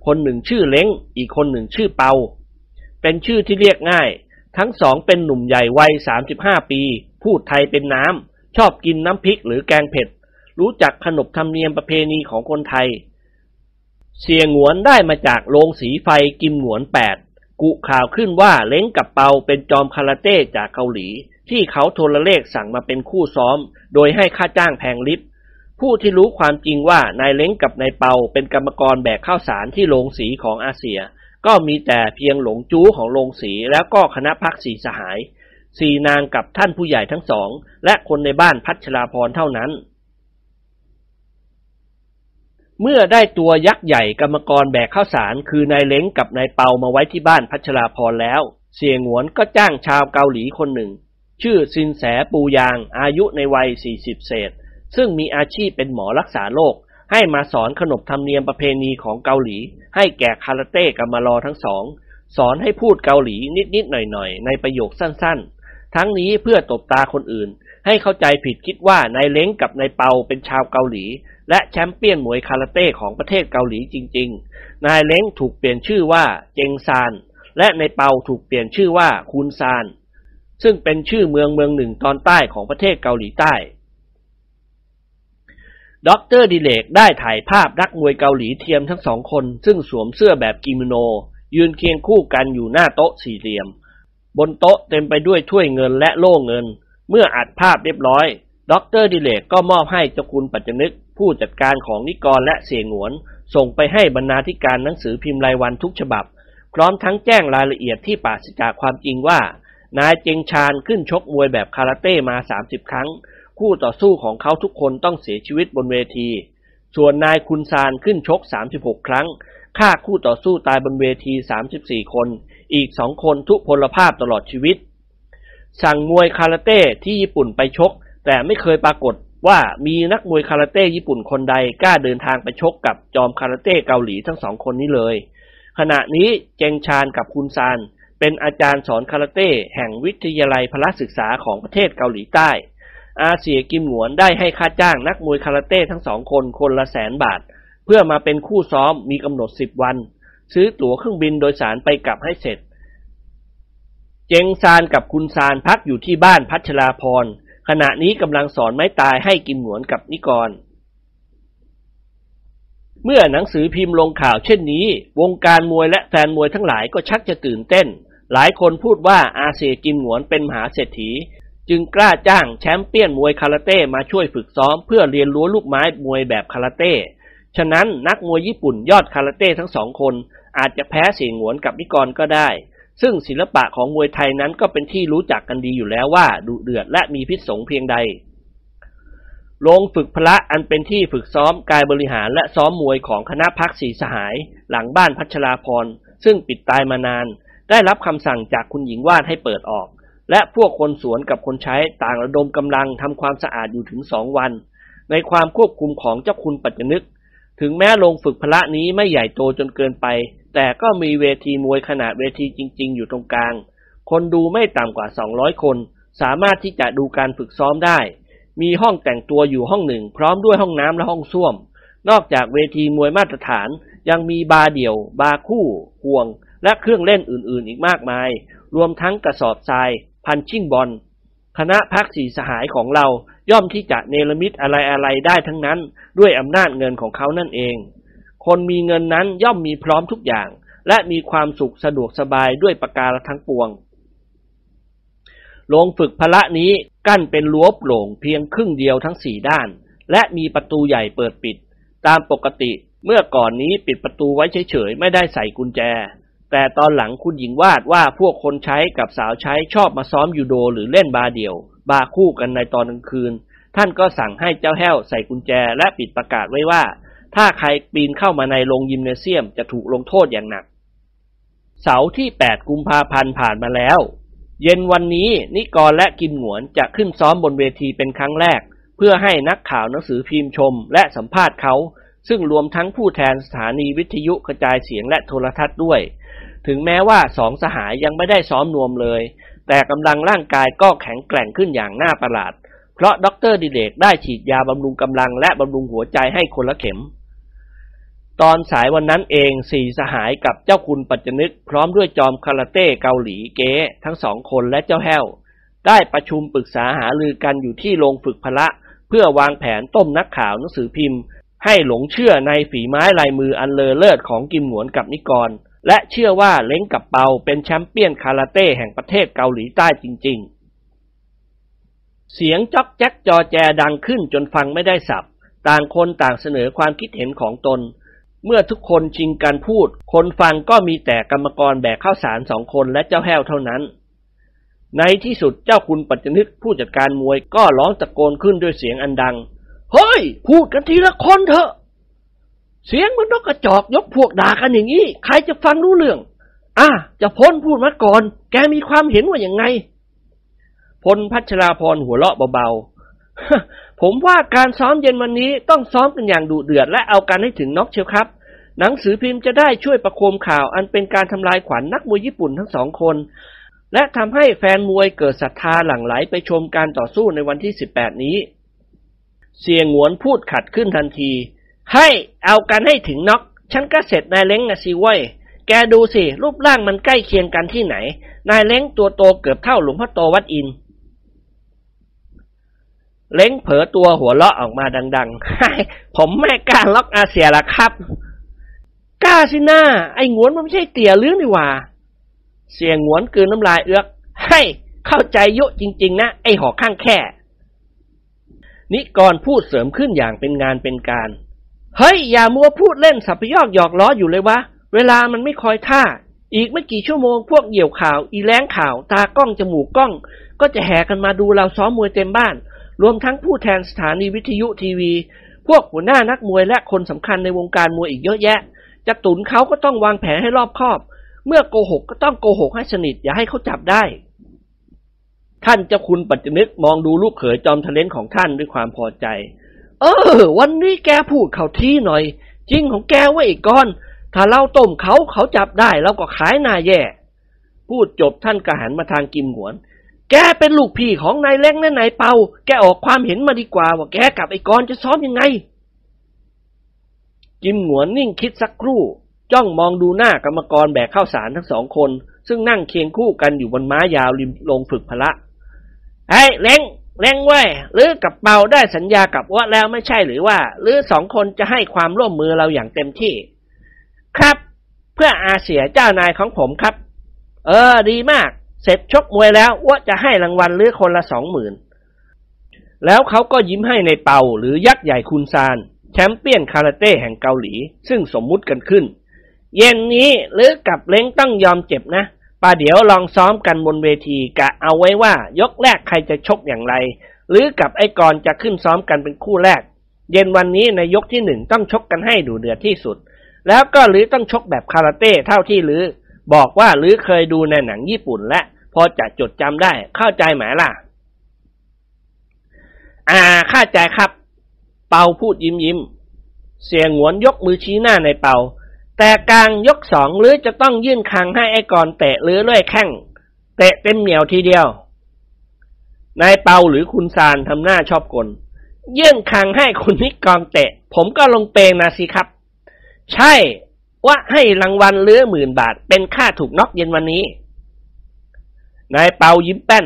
คนหนึ่งชื่อเล้ง อีกคนหนึ่งชื่อเปา เป็นชื่อที่เรียกง่าย ทั้งสองเป็นหนุ่มใหญ่วัย 35 ปี พูดไทยเป็นน้ำชอบกินน้ำพริกหรือแกงเผ็ด รู้จักขนบธรรมเนียมประเพณีของคนไทย เสียงหวนได้มาจากโรงสีไฟกิมหนวนแปดกุข่าวขึ้นว่าเล้งกับเปาเป็นจอมคาราเต้จากเกาหลี ที่เขาโทรเลขสั่งมาเป็นคู่ซ้อม โดยให้ค่าจ้างแพงลิบผู้ที่รู้ความจริงว่านายเล้งกับนายเปาเป็นกรรมกรแบกข้าวสารที่โรงสีของอาเซีย ก็มีแต่เพียงหลงจู้ของโรงสีแล้วก็คณะพักสีสหาย สีนางกับท่านผู้ใหญ่ทั้งสอง และคนในบ้านพัชราพรเท่านั้น เมื่อได้ตัวยักษ์ใหญ่กรรมกรแบกข้าวสารคือนายเล้งกับนายเปามาไว้ที่บ้านพัชราพรแล้ว เสียงหวนก็จ้างชาวเกาหลีคนหนึ่ง ชื่อซินแสปูยาง อายุในวัย 40 เศษ ซึ่งมีอาชีพเป็นหมอรักษาโรคให้มาสอนขนบธรรมเนียมประเพณีของเกาหลี ให้แก่คาราเต้กับมารอทั้งสอง สอนให้พูดเกาหลีนิดๆหน่อยๆ ในประโยคสั้นๆ ทั้งนี้เพื่อตบตาคนอื่น ให้เข้าใจผิดคิดว่านายเล้งกับนายเปาเป็นชาวเกาหลี และแชมเปี้ยนมวยคาราเต้ของประเทศเกาหลีจริง ๆ นายเล้งถูกเปลี่ยนชื่อว่าเจงซาน และนายเปาถูกเปลี่ยนชื่อว่าคุนซาน ซึ่งเป็นชื่อเมืองเมืองหนึ่งตอนใต้ของประเทศเกาหลีใต้ด็อกเตอร์ดิเรกได้ถ่ายภาพนักมวยเกาหลีเทียมทั้งสองคน ซึ่งสวมเสื้อแบบกิโมโน ยืนเคียงคู่กันอยู่หน้าโต๊ะสี่เหลี่ยม บนโต๊ะเต็มไปด้วยถ้วยเงินและโล่เงิน เมื่ออัดภาพเรียบร้อยด็อกเตอร์ดิเรกก็มอบให้เจ้าคุณปัจจนึก ผู้จัดการของนิกรและเสี่ยหงวน ส่งไปให้บรรณาธิการหนังสือพิมพ์รายวันทุกฉบับ พร้อมทั้งแจ้งรายละเอียดที่ปราศจากความจริงว่า นายเจงซานขึ้นชกมวยแบบคาราเต้มา 30 ครั้ง คู่ต่อสู้ของเขาทุกคนต้องเสียชีวิตบนเวที ส่วนนายคุณซานขึ้นชก 36 ครั้งฆ่าคู่ต่อสู้ตายบนเวที 34 คน อีกสองคนทุพพลภาพตลอดชีวิต สั่งมวยคาราเต้ที่ญี่ปุ่นไปชก แต่ไม่เคยปรากฏว่ามีนักมวยคาราเต้ญี่ปุ่นคนใดกล้าเดินทางไปชกกับจอมคาราเต้เกาหลีทั้งสองคนนี้เลย ขณะนี้เจงชานกับคุณซานเป็นอาจารย์สอนคาราเต้แห่งวิทยาลัยพละศึกษาของประเทศเกาหลีใต้ อาเซียกิมหนวนได้ให้ค่าจ้างนักมวยคาราเต้ทั้งสองคนคนละแสนบาท เพื่อมาเป็นคู่ซ้อมมีกำหนดสิบวัน ซื้อตั๋วเครื่องบินโดยสารไปกลับให้เสร็จ เจงซานกับคุณซานพักอยู่ที่บ้านพัชราพร ขณะนี้กำลังสอนไม้ตายให้กิมหนวนกับนิกร เมื่อหนังสือพิมพ์ลงข่าวเช่นนี้ วงการมวยและแฟนมวยทั้งหลายก็ชักจะตื่นเต้น หลายคนพูดว่าอาเซกิมหนวนเป็นมหาเศรษฐี จึงกล้าจ้างแชมป์เปี้ยนมวยคาราเต้มาช่วยฝึกซ้อมเพื่อเรียนรู้ลูกไม้มวยแบบคาราเต้ฉะนั้นนักมวยญี่ปุ่นยอดคาราเต้ทั้งสองคนอาจจะแพ้เสียงหวนกับนิกรก็ได้ ซึ่งศิลปะของมวยไทยนั้นก็เป็นที่รู้จักกันดีอยู่แล้วว่าดุเดือดและมีพิษสงเพียงใดโรงฝึกพละอันเป็นที่ฝึกซ้อมกายบริหารและซ้อมมวยของคณะพักศรีสหาย หลังบ้านพัชราพรซึ่งปิดตายมานาน ได้รับคำสั่งจากคุณหญิงวาดให้เปิดออก และพวกคนสวนกับคนใช้ต่างระดมกำลังทำความสะอาดอยู่ถึงสองวัน ในความควบคุมของเจ้าคุณปัจจนึก ถึงแม้โรงฝึกพละนี้ไม่ใหญ่โตจนเกินไปแต่ก็มีเวทีมวยขนาดเวทีจริง ๆ อยู่ตรงกลาง คนดูไม่ต่ำกว่า 200 คน สามารถที่จะดูการฝึกซ้อมได้ มีห้องแต่งตัวอยู่ห้องหนึ่ง พร้อมด้วยห้องน้ำและห้องส้วม นอกจากเวทีมวยมาตรฐาน ยังมีบาร์เดี่ยว บาร์คู่ห่วง และเครื่องเล่นอื่น ๆ อีกมากมาย รวมทั้งกระสอบทราย พันชิ่งบอลคณะพักสีสหายของเราย่อมที่จะเนรมิตอะไรๆได้ทั้งนั้น ด้วยอำนาจเงินของเขานั่นเอง คนมีเงินนั้นย่อมมีพร้อมทุกอย่าง และมีความสุขสะดวกสบายด้วยประการทั้งปวงโรงฝึกพละนี้กั้นเป็นรั้วโปร่งเพียงครึ่งเดียวทั้งสี่ด้าน และมีประตูใหญ่เปิดปิด ตามปกติเมื่อก่อนนี้ปิดประตูไว้เฉยๆ ไม่ได้ใส่กุญแจ แต่ตอนหลังคุณหญิงวาดว่าพวกคนใช้กับสาวใช้ชอบมาซ้อมยูโดหรือเล่นบาเดี่ยว บาคู่กันในตอนกลางคืน ท่านก็สั่งให้เจ้าแห้วใส่กุญแจและปิดประกาศไว้ว่า ถ้าใครปีนเข้ามาในโรงยิมเนเซียมจะถูกลงโทษอย่างหนัก เสาร์ที่ 8 กุมภาพันธ์ผ่านมาแล้ว เย็นวันนี้นิกรและกิมหนวนจะขึ้นซ้อมบนเวทีเป็นครั้งแรก เพื่อให้นักข่าวหนังสือพิมพ์ชม และสัมภาษณ์เขา ซึ่งรวมทั้งผู้แทนสถานีวิทยุกระจายเสียงและโทรทัศน์ด้วย ถึงแม้ว่าสองสหายยังไม่ได้ซ้อมนวมเลย แต่กำลังร่างกายก็แข็งแกร่งขึ้นอย่างน่าประหลาด เพราะดรดิเลกได้ฉีดยาบำรุงกำลังและบำรุงหัวใจให้คนละเข็ม ตอนสายวันนั้นเองสี่สหายกับเจ้าคุณปัจจนึก พร้อมด้วยจอมคาราเต้เกาหลีเก๊ทั้งสองคนและเจ้าแห้ว ได้ประชุมปรึกษาหารือกันอยู่ที่โรงฝึกพละ เพื่อวางแผนต้มนักข่าวหนังสือพิมพ์ ให้หลงเชื่อในฝีไม้ลายมืออันเลอเลิศของกิมหนวนกับนิกร และเชื่อว่าเล้งกับเปาเป็นแชมเปี้ยนคาราเต้แห่งประเทศเกาหลีใต้จริง ๆ เสียงจ๊อกแจ๊กจอแจดังขึ้นจนฟังไม่ได้สับ ต่างคนต่างเสนอความคิดเห็นของตน เมื่อทุกคนชิงกันพูด คนฟังก็มีแต่กรรมกรแบกข้าวสารสองคนและเจ้าแห้วเท่านั้น ในที่สุดเจ้าคุณปัจจนึกผู้จัดการมวยก็ร้องตะโกนขึ้นด้วยเสียงอันดัง เฮ้ย พูดกันทีละคนเถอะ เสียงมันนกกระจอกยกพวกด่ากันอย่างนี้ ใครจะฟังรู้เรื่อง อะจะพ้นพูดมาก่อน แกมีความเห็นว่าอย่างไงพลพัชราพรหัวเราะเบาๆ ผมว่าการซ้อมเย็นวันนี้ต้องซ้อมกันอย่างดุเดือดและเอากันให้ถึงน็อกเชียวครับ หนังสือพิมพ์จะได้ช่วยประโคมข่าวอันเป็นการทำลายขวัญนนักมวยญี่ปุ่นทั้งสองคน และทำให้แฟนมวยเกิดศรัทธาหลั่งไหลไปชมการต่อสู้ในวันที่ 18 นี้ เสียงหวนพูดขัดขึ้นทันที ให้เอากันให้ถึงน็อกฉันก็เสร็จนายเล้งนะสิเว้ยแกดูสิรูปร่างมันใกล้เคียงกันที่ไหน นายเล้งตัวโตเกือบเท่าหลวงพ่อโตวัดอิน เล้งเผลอตัวหัวเราะออกมาดังๆ ผมไม่กล้าล็อกอาเซียละครับ กล้าสิหน้า ไอ้งวนมันไม่ใช่เตี่ยเรื่องนี่ว่า เสียงงวนกืนน้ำลายเอื้อก ให้เข้าใจเยุจริง ๆ นะ ไอ้หอกข้างแค่ นิกรพูดเสริมขึ้นอย่างเป็นงานเป็นการ เฮ้ย อย่ามัวพูดเล่นสัพยอกหยอกล้ออยู่เลยวะ เวลามันไม่คอยท่า อีกไม่กี่ชั่วโมงพวกเหยี่ยวข่าว อีแล้งข่าว ตากล้องจมูกกล้อง ก็จะแห่กันมาดูเราซ้อมมวยเต็มบ้าน รวมทั้งผู้แทนสถานีวิทยุทีวี พวกหัวหน้านักมวยและคนสำคัญในวงการมวยอีกเยอะแยะ จะตุนเขาก็ต้องวางแผนให้รอบคอบ เมื่อโกหกก็ต้องโกหกให้สนิทอย่าให้เขาจับได้ ท่านเจ้าคุณปัจจนึกมองดูลูกเขยจอมทะเลนของท่านด้วยความพอใจ เออ วันนี้แกพูดเขาที่หน่อย จริงของแกไว้อีกก้อน ถ้าเราต้มเขาเขาจับได้เราก็ขายหน้าแย่ พูดจบท่านกระหันมาทางกิมหวน แกเป็นลูกพี่ของนายเล้งและนายเปา แกออกความเห็นมาดีกว่าว่าแกกับไอ้กรจะซ้อมยังไงกิมหวนนิ่งคิดสักครู่ จ้องมองดูหน้ากรรมกรแบกข้าวสารทั้งสองคน ซึ่งนั่งเคียงคู่กันอยู่บนม้ายาวริมโรงฝึกพละไอ้เล้งเล้งเว้ยหรือกับเปาได้สัญญากับว่าแล้วไม่ใช่หรือว่า หรือสองคนจะให้ความร่วมมือเราอย่างเต็มที่ ครับ เพื่ออาเสียเจ้านายของผมครับ เออ ดีมาก เสร็จชกมวยแล้วว่าจะให้รางวัลหรือคนละสองหมื่นแล้วเขาก็ยิ้มให้ในเปาหรือยักษ์ใหญ่คุณซาน แชมเปี้ยนคาราเต้แห่งเกาหลี ซึ่งสมมุติกันขึ้น เย็นนี้หรือกับเล้งต้องยอมเจ็บนะป่าเดี๋ยวลองซ้อมกันบนเวทีกะเอาไว้ว่ายกแรกใครจะชกอย่างไร หรือกับไอ้กรจะขึ้นซ้อมกันเป็นคู่แรก เย็นวันนี้ในยกที่หนึ่งต้องชกกันให้ดูเดือดที่สุด แล้วก็หรือต้องชกแบบคาราเต้เท่าที่หรือ บอกว่าหรือเคยดูในหนังญี่ปุ่นและพอจะจดจำได้เข้าใจไหมล่ะ อ่าเข้าใจครับ เปาพูดยิ้มยิ้ม เสียงหวนยกมือชี้หน้าในเปา แต่กลางยกสองหรือจะต้องยื่นคางให้ไอ้กรเตะหรือด้วยแข้งเตะเต็มเหนียวทีเดียวนายเปาหรือคุณซานทำหน้าชอบกลยื่นคางให้คุณนิกรเตะ ผมก็ลงเปงนะสิครับ ใช่ ว่าให้รางวัลเลือหมื่นบาท เป็นค่าถูกน็อกเย็นวันนี้ นายเปายิ้มแป้น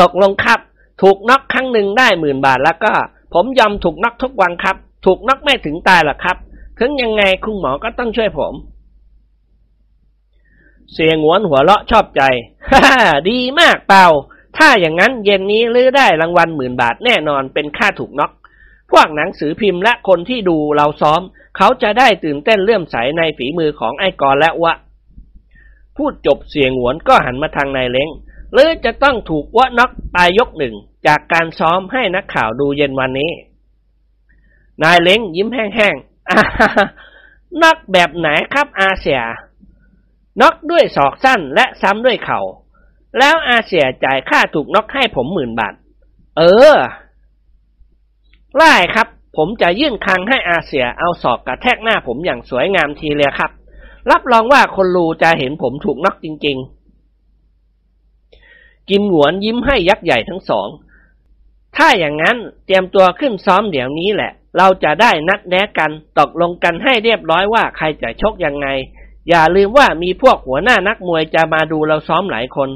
ตกลงครับ ถูกน็อกครั้งหนึ่งได้หมื่นบาทแล้วก็ ผมยอมถูกน็อกทุกวันครับ ถูกน็อกไม่ถึงตายหรอกครับ ถึงยังไงคุณหมอก็ต้องช่วยผม เสียงหวนหัวเราะชอบใจฮ่าดีมากเปาถ้าอย่างนั้นเย็นนี้ลื้อได้รางวัลหมื่นบาทแน่นอนเป็นค่าถูกน็อก พวกหนังสือพิมพ์และคนที่ดูเราซ้อม เขาจะได้ตื่นเต้นเลื่อมใสในฝีมือของไอ้กรและวะ พูดจบเสียงหวนก็หันมาทางนายเล้งหรือจะต้องถูกวะน็อกตายยกหนึ่ง จากการซ้อมให้นักข่าวดูเย็นวันนี้ นายเล้งยิ้มแห้งๆน็อกแบบไหนครับอาเสียน็อกด้วยศอกสั้นและซ้ำด้วยเขา่าแล้วอาเสียจ่ายค่าถูกน็อกให้ผมหมื่นบาท เออ ไล่ครับ ผมจะยื่นคางให้อาเสียเอาศอกกระแทกหน้าผมอย่างสวยงามทีเลยครับ รับรองว่าคนรูจะเห็นผมถูกน็อกจริง ๆ กิมหวนยิ้มให้ยักษ์ใหญ่ทั้งสอง ถ้าอย่างนั้นเตรียมตัวขึ้นซ้อมเดี๋ยวนี้แหละ เราจะได้นัดแนะกันตกลงกันให้เรียบร้อยว่าใครจะชกยังไง อย่าลืมว่ามีพวกหัวหน้านักมวยจะมาดูเราซ้อมหลายคน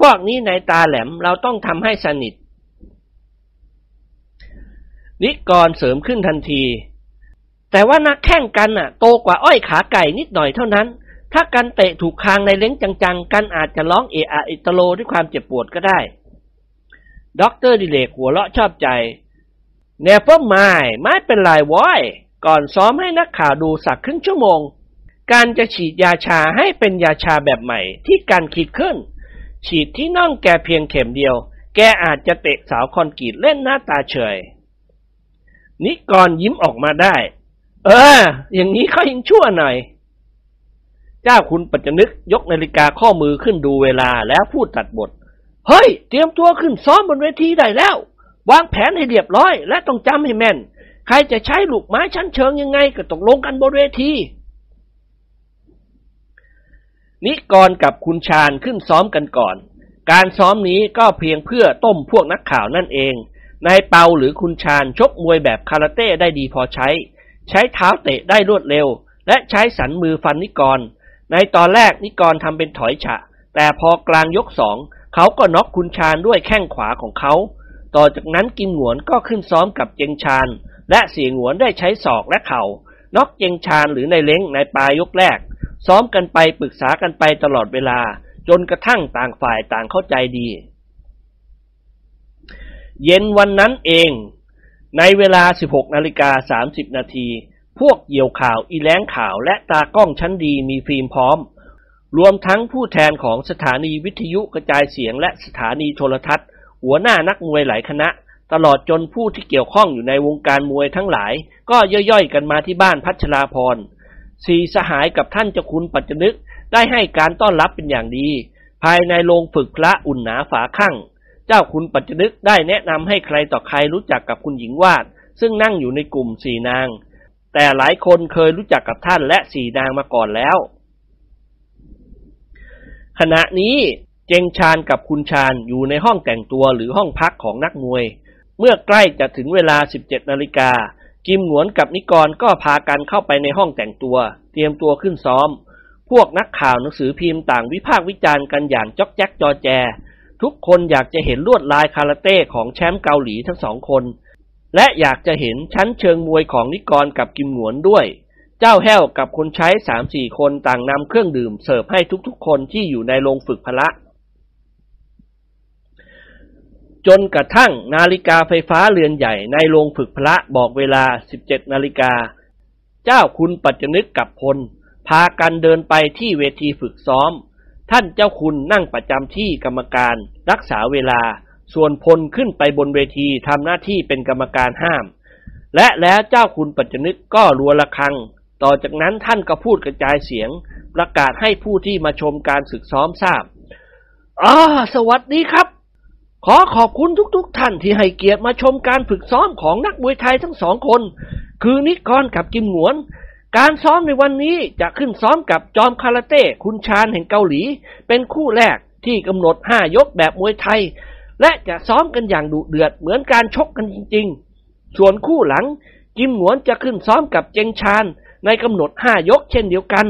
พวกนี้นัยน์ตาแหลมเราต้องทำให้สนิท นิกรเสริมขึ้นทันที แต่ว่าหน้าแข้งกันน่ะ โตกว่าอ้อยขาไก่นิดหน่อยเท่านั้น ถ้ากันเตะถูกคางนายเล้งจังๆ กันอาจจะร้องเอะอะอิตโลด้วยความเจ็บปวดก็ได้ด็อกเตอร์ดิเรกหัวเราะชอบใจ never mind ไม่เป็นไรวอยก่อนซ้อมให้นักข่าวดูสักครึ่งชั่วโมง การจะฉีดยาชาให้เป็นยาชาแบบใหม่ที่การคิดขึ้น ฉีดที่น่องแกเพียงเข็มเดียว แกอาจจะเตะสาวคอนกรีตเล่นหน้าตาเฉย นิกรยิ้มออกมาได้ เออ อย่างนี้เขายังชั่วหน่อย เจ้าคุณปัจจนึกยกนาฬิกาข้อมือขึ้นดูเวลาแล้วพูดตัดบท เฮ้ย เตรียมตัวขึ้นซ้อมบนเวทีได้แล้ว วางแผนให้เรียบร้อย และต้องจำให้แม่น ใครจะใช้ลูกไม้ชั้นเชิงยังไงก็ตกลงกันบนเวทีนิกรกับคุณชาญขึ้นซ้อมกันก่อน การซ้อมนี้ก็เพียงเพื่อต้มพวกนักข่าวนั่นเอง นายเปาหรือคุณชาญชกมวยแบบคาราเต้ได้ดีพอใช้ ใช้เท้าเตะได้รวดเร็ว และใช้สันมือฟันนิกร ในตอนแรกนิกรทำเป็นถอยฉะ แต่พอกลางยกสองเขาก็น็อกคุณชาญด้วยแข้งขวาของเขา ต่อจากนั้นกิมหงวนก็ขึ้นซ้อมกับเจงชาญ และเสียงหวนได้ใช้ศอกและเขา่าน็อกเจงชาญหรือในเล้งในปลายยกแรก ซ้อมกันไปปรึกษากันไปตลอดเวลา จนกระทั่งต่างฝ่ายต่างเข้าใจดี เย็นวันนั้นเอง ในเวลา 16นาฬิกา30 นาที พวกเหยี่ยวข่าวอีแล้งข่าวและตากล้องชั้นดีมีฟิล์มพร้อม รวมทั้งผู้แทนของสถานีวิทยุกระจายเสียงและสถานีโทรทัศน์ หัวหน้านักมวยหลายคณะ ตลอดจนผู้ที่เกี่ยวข้องอยู่ในวงการมวยทั้งหลาย ก็ย่อยๆกันมาที่บ้านพัชราพรสีสหายกับท่านเจ้าคุณปัจจนึกได้ให้การต้อนรับเป็นอย่างดี ภายในโรงฝึกพระอุ่นหนาฝาข้าง เจ้าคุณปัจจนึกได้แนะนำให้ใครต่อใครรู้จักกับคุณหญิงวาด ซึ่งนั่งอยู่ในกลุ่มสี่นาง แต่หลายคนเคยรู้จักกับท่านและสี่นางมาก่อนแล้ว ขณะนี้เจงชานกับคุณชานอยู่ในห้องแต่งตัวหรือห้องพักของนักมวย เมื่อใกล้จะถึงเวลา 17นาฬิกากิมหนวนกับนิกรก็พากันเข้าไปในห้องแต่งตัว เตรียมตัวขึ้นซ้อม พวกนักข่าวหนังสือพิมพ์ต่างวิพากษ์วิจารณ์กันอย่างจอกแจ๊กจอแจ ทุกคนอยากจะเห็นลวดลายคาราเต้ของแชมป์เกาหลีทั้งสองคน และอยากจะเห็นชั้นเชิงมวยของนิกรกับกิมหนวนด้วย เจ้าแห้วกับคนใช้สามสี่คนต่างนำเครื่องดื่มเสิร์ฟให้ทุกๆ คนที่อยู่ในโรงฝึกพละ จนกระทั่งนาฬิกาไฟฟ้าเรือนใหญ่ในโรงฝึกพระบอกเวลา 17 นาฬิกา เจ้าคุณปัจจนึกกับพลพากันเดินไปที่เวทีฝึกซ้อม ท่านเจ้าคุณนั่งประจำที่กรรมการรักษาเวลา ส่วนพลขึ้นไปบนเวทีทำหน้าที่เป็นกรรมการห้าม และแล้วเจ้าคุณปัจจนึกก็รัวระฆัง ต่อจากนั้นท่านก็พูดกระจายเสียง ประกาศให้ผู้ที่มาชมการฝึกซ้อมทราบอ่าสวัสดีครับ ขอขอบคุณทุกๆทท่านที่ให้เกียรติมาชมการฝึกซ้อมของนักมวยไทยทั้งสองคน คือนิกรกับกิมหนวน การซ้อมในวันนี้จะขึ้นซ้อมกับจอมคาราเต้คุณชานแห่งเกาหลี เป็นคู่แรกที่กำหนดห้ายกแบบมวยไทย และจะซ้อมกันอย่างดุเดือดเหมือนการชกกันจริง ๆ ส่วนคู่หลัง กิมหนวนจะขึ้นซ้อมกับเจงชานในกำหนดห้ายกเช่นเดียวกัน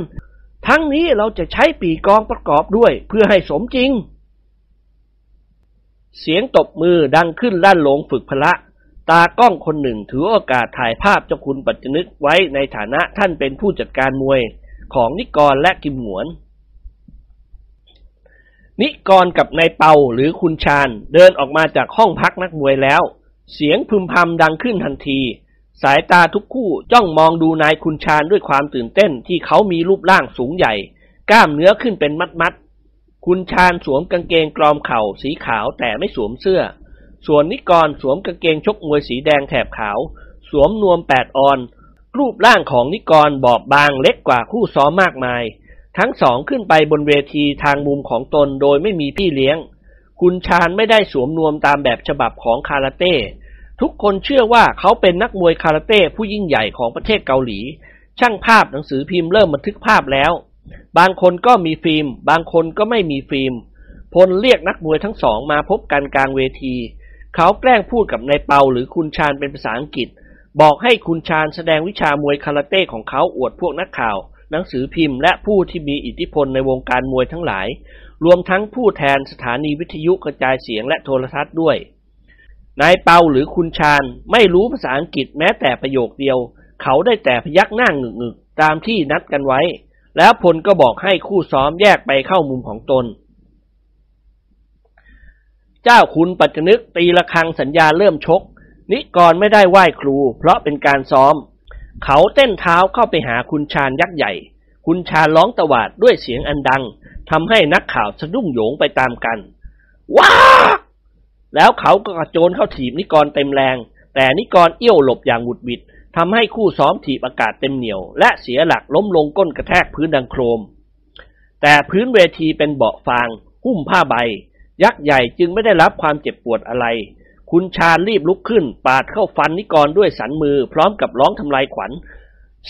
ทั้งนี้เราจะใช้ปีกองประกอบด้วยเพื่อให้สมจริง เสียงตบมือดังขึ้นลั่นโลงฝึกพละ ตากล้องคนหนึ่งถือโอกาสถ่ายภาพเจ้าคุณปัจจนึกไว้ในฐานะท่านเป็นผู้จัดการมวยของนิกรและกิมหนวน นิกรกับนายเปาหรือคุณชาญเดินออกมาจากห้องพักนักมวยแล้ว เสียงพึมพำดังขึ้นทันที สายตาทุกคู่จ้องมองดูนายคุณชาญด้วยความตื่นเต้นที่เขามีรูปร่างสูงใหญ่ กล้ามเนื้อขึ้นเป็นมัดมัดๆคุณชาญสวมกางเกงกรอมเข่าสีขาวแต่ไม่สวมเสื้อ ส่วนนิกรสวมกางเกงชกมวยสีแดงแถบขาว สวมนวมแปดออน รูปร่างของนิกรบอบบางเล็กกว่าคู่ซ้อมมากมาย ทั้งสองขึ้นไปบนเวทีทางมุมของตนโดยไม่มีพี่เลี้ยง คุณชาญไม่ได้สวมนวมตามแบบฉบับของคาราเต้ ทุกคนเชื่อว่าเขาเป็นนักมวยคาราเต้ผู้ยิ่งใหญ่ของประเทศเกาหลี ช่างภาพหนังสือพิมพ์เริ่มบันทึกภาพแล้ว บางคนก็มีฟิล์ม บางคนก็ไม่มีฟิล์ม พลเรียกนักมวยทั้งสองมาพบกันกลางเวที เขาแกล้งพูดกับนายเปาหรือคุณชาญเป็นภาษาอังกฤษ บอกให้คุณชาญแสดงวิชามวยคาราเต้ของเขาอวดพวกนักข่าว หนังสือพิมพ์และผู้ที่มีอิทธิพลในวงการมวยทั้งหลาย รวมทั้งผู้แทนสถานีวิทยุกระจายเสียงและโทรทัศน์ด้วยนายเปาหรือคุณชาญไม่รู้ภาษาอังกฤษแม้แต่ประโยคเดียว เขาได้แต่พยักหน้างงึกๆตามที่นัดกันไว้ แล้วพลก็บอกให้คู่ซ้อมแยกไปเข้ามุมของตน เจ้าคุณปัจจนึกตีระฆังสัญญาเริ่มชก นิกรไม่ได้ไหว้ครู เพราะเป็นการซ้อม เขาเต้นเท้าเข้าไปหาคุณชาญยักษ์ใหญ่ คุณชาญร้องตวาดด้วยเสียงอันดังทำให้นักข่าวสะดุ้งโยงไปตามกัน ว้า แล้วเขาก็กระโจนเข้าถีบนิกรเต็มแรง แต่นิกรเอี้ยวหลบอย่างหวุดหวิดทำให้คู่ซ้อมถีบอากาศเต็มเหนียว และเสียหลักล้มลงก้นกระแทกพื้นดังโครม แต่พื้นเวทีเป็นเบาะฟางหุ้มผ้าใบ ยักษ์ใหญ่จึงไม่ได้รับความเจ็บปวดอะไร คุณชาญรีบลุกขึ้น ปาดเข้าฟันนิกรด้วยสันมือ พร้อมกับร้องทำลายขวัญ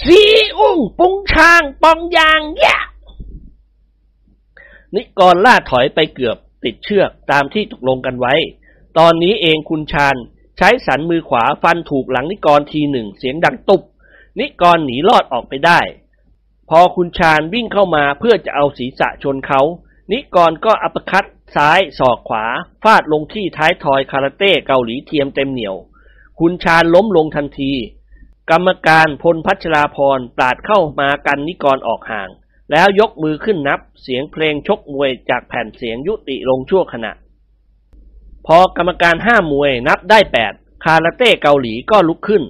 สีอุ้งปุงชางปองยางแยะนิกรล่าถอยไปเกือบติดเชือกตามที่ตกลงกันไว้ ตอนนี้เองคุณชาญใช้สันมือขวาฟันถูกหลังนิกรทีหนึ่งเสียงดังตุบ นิกรหนีรอดออกไปได้ พอคุณชาญวิ่งเข้ามาเพื่อจะเอาศีรษะชนเขา นิกรก็อัปคัด ซ้ายศอกขวา ฟาดลงที่ท้ายทอยคาราเต้เกาหลีเทียมเต็มเหนียว คุณชาญล้มลงทันที กรรมการพลพัชราพรปราดเข้ามากันนิกรออกห่าง แล้วยกมือขึ้นนับเสียงเพลงชกมวยจากแผ่นเสียงยุติลงชั่วขณะ พอกรรมการห้ามวยนับได้แปดคาราเต้เกาหลีก็ลุกขึ้น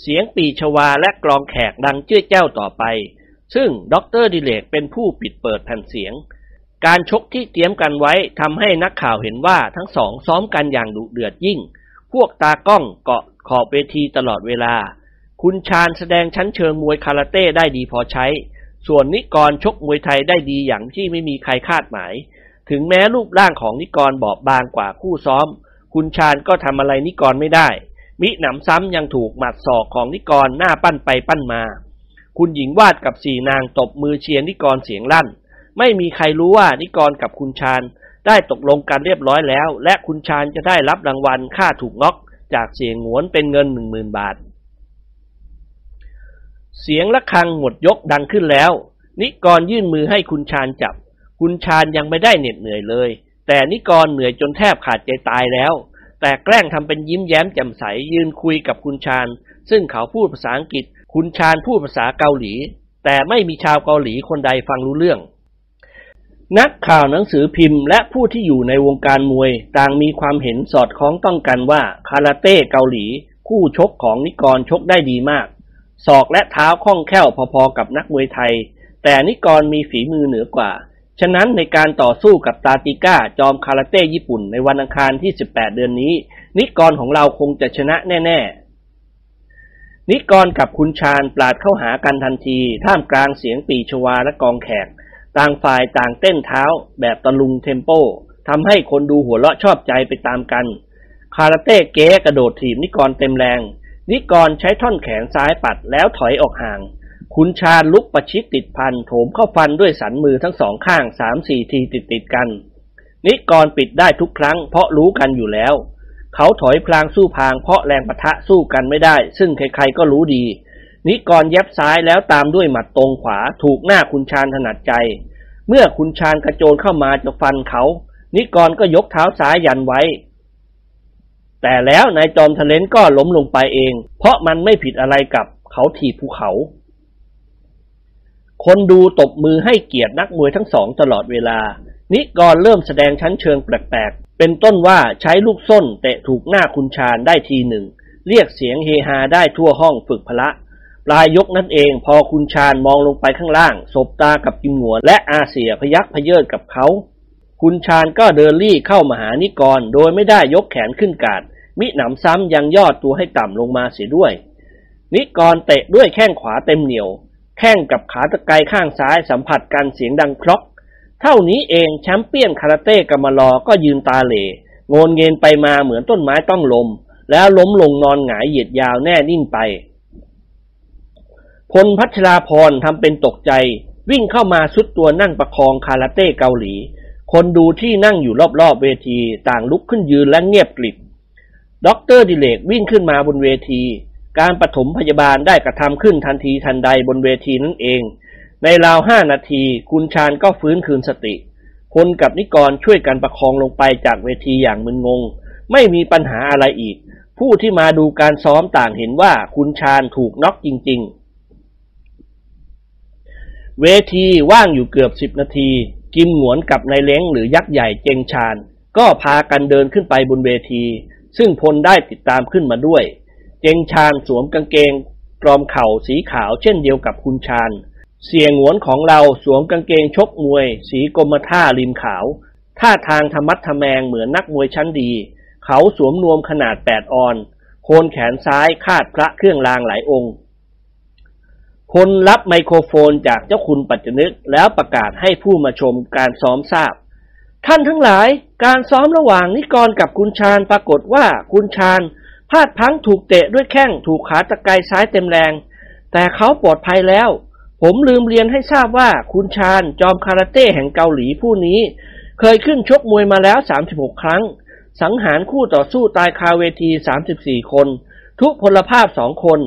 เสียงปีชวาและกลองแขกดังเจ้ยเจ้าต่อไป ซึ่งดรดิเลกเป็นผู้ปิดเปิดแผ่นเสียง การชกที่เตรียมกันไว้ทำให้นักข่าวเห็นว่าทั้งสองซ้อมกันอย่างดุเดือดยิ่ง พวกตากล้องเกาะขอบเวทีตลอดเวลา คุณชาญแสดงชั้นเชิงมวยคาราเต้ได้ดีพอใช้ ส่วนนิกรชกมวยไทยได้ดีอย่างที่ไม่มีใครคาดหมาย ถึงแม้รูปร่างของนิกรบอบบางกว่าคู่ซ้อม คุณชาญก็ทำอะไรนิกรไม่ได้ มิหนำซ้ำยังถูกหมัดศอกของนิกรหน้าปั้นไปปั้นมา คุณหญิงวาดกับสี่นางตบมือเชียร์นิกรเสียงลั่น ไม่มีใครรู้ว่านิกรกับคุณชาญได้ตกลงกันเรียบร้อยแล้ว และคุณชาญจะได้รับรางวัลค่าถูกน็อกจากเสียงหวนเป็นเงินหนึ่งหมื่นบาท เสียงะระฆังหมดยกดังขึ้นแล้ว นิกรยื่นมือให้คุณชาญจับ คุณชาญยังไม่ได้เหน็ดเหนื่อยเลย แต่นิกรเหนื่อยจนแทบขาดใจตายแล้ว แต่แกล้งทำเป็นยิ้มแย้มแจ่มใสยืนคุยกับคุณชาญซึ่งเขาพูดภาษาอังกฤษ คุณชาญพูดภาษาเกาหลี แต่ไม่มีชาวเกาหลีคนใดฟังรู้เรื่อง นักข่าวหนังสือพิมพ์และผู้ที่อยู่ในวงการมวย ต่างมีความเห็นสอดคล้องต้องกันว่า คาราเต้เกาหลี คู่ชกของนิกรชกได้ดีมากศอกและเท้าคล่องแคล่วพอๆกับนักมวยไทย แต่นิกรมีฝีมือเหนือกว่า ฉะนั้นในการต่อสู้กับตาติก้าจอมคาราเต้ญี่ปุ่นในวันอังคารที่ 18 เดือนนี้ นิกรของเราคงจะชนะแน่ ๆนิกรกับคุณชาญปราดเข้าหากันทันที ท่ามกลางเสียงปีชวาและกองแขก ต่างฝ่ายต่างเต้นเท้าแบบตะลุงเทมโปทำให้คนดูหัวเราะชอบใจไปตามกัน คาราเต้เก๋กระโดดถีบนิกรเต็มแรง นิกรใช้ท่อนแขนซ้ายปัดแล้วถอยออกห่างคุณชาลุกประชิดติดพันโถมเข้าฟันด้วยสันมือทั้งสองข้างสามสี่ทีติดติดกัน นิกรปิดได้ทุกครั้งเพราะรู้กันอยู่แล้ว เขาถอยพลางสู้พางเพราะแรงปะทะสู้กันไม่ได้ ซึ่งใครๆก็รู้ดี นิกรเย็บซ้ายแล้วตามด้วยหมัดตรงขวาถูกหน้าคุณชาญถนัดใจ เมื่อคุณชาญกระโจนเข้ามาจะฟันเขา นิกรก็ยกเท้าซ้ายยันไว้ แต่แล้วนายจอมทะเลนก็ล้มลงไปเอง เพราะมันไม่ผิดอะไรกับเขาถีบภูเขา คนดูตบมือให้เกียรตินักมวยทั้งสองตลอดเวลา นิกรเริ่มแสดงชั้นเชิงแปลกๆ เป็นต้นว่าใช้ลูกส้นเตะถูกหน้าคุณชาญได้ทีหนึ่ง เรียกเสียงเฮฮาได้ทั่วห้องฝึกพละ ปลายยกนั่นเอง พอคุณชาญมองลงไปข้างล่าง สบตากับกิมหนวน และอาเสียพยักพเยิดกับเขา คุณชาญก็เดินลี่เข้ามาหานิกร โดยไม่ได้ยกแขนขึ้นกาด มิหนำซ้ำยังย่อตัวให้ต่ำลงมาเสียด้วย นิกรเตะด้วยแข้งขวาเต็มเหนียว แข้งกับขาตะไคร้ข้างซ้ายสัมผัสกันเสียงดังครอก เท่านี้เองแชมเปี้ยนคาราเต้กัมาลอก็ยืนตาเหลโงนเงินไปมาเหมือนต้นไม้ต้องลม แล้วล้มลงนอนหงายเหยียดยาวแน่นิ่งไป พลพัชราพรทำเป็นตกใจ วิ่งเข้ามาสุดตัวนั่งประคองคาราเต้เกาหลี คนดูที่นั่งอยู่รอบๆเวทีต่างลุกขึ้นยืนและเงียบกริบด็อกเตอร์ดิเรกวิ่งขึ้นมาบนเวที การปฐมพยาบาลได้กระทำขึ้นทันทีทันใดบนเวทีนั่นเอง ในราวห้านาที คุนซานก็ฟื้นคืนสติ คนกับนิกรช่วยกันประคองลงไปจากเวทีอย่างมึนงง ไม่มีปัญหาอะไรอีก ผู้ที่มาดูการซ้อมต่างเห็นว่าคุนซานถูกน็อกจริง ๆ เวทีว่างอยู่เกือบสิบนาที กิมหงวนกับนายเล้งหรือยักษ์ใหญ่เจงซานก็พากันเดินขึ้นไปบนเวที ซึ่งพลได้ติดตามขึ้นมาด้วย เจงชาญสวมกางเกงกรอมเข่าสีขาวเช่นเดียวกับคุณชาญเสียงหวนของเราสวมกางเกงชกมวย สีกรมท่าริมขาว ท่าทางธรรมัดทะแมงเหมือนนักมวยชั้นดี เขาสวมนวมขนาดแปดออน โคนแขนซ้ายคาดพระเครื่องรางหลายองค์ พลรับไมโครโฟนจากเจ้าคุณปัจจนึกแล้วประกาศให้ผู้มาชมการซ้อมทราบ ท่านทั้งหลายการซ้อมระหว่างนิกรกับคุณชาญปรากฏว่าคุณชาญพลาดพังถูกเตะด้วยแข้งถูกขาตะไคร้ซ้ายเต็มแรง แต่เขาปลอดภัยแล้ว ผมลืมเรียนให้ทราบว่าคุณชาญจอมคาราเต้แห่งเกาหลีผู้นี้ เคยขึ้นชกมวยมาแล้ว 36 ครั้ง สังหารคู่ต่อสู้ตายคาเวที 34 คน ทุกพลภาพสองคน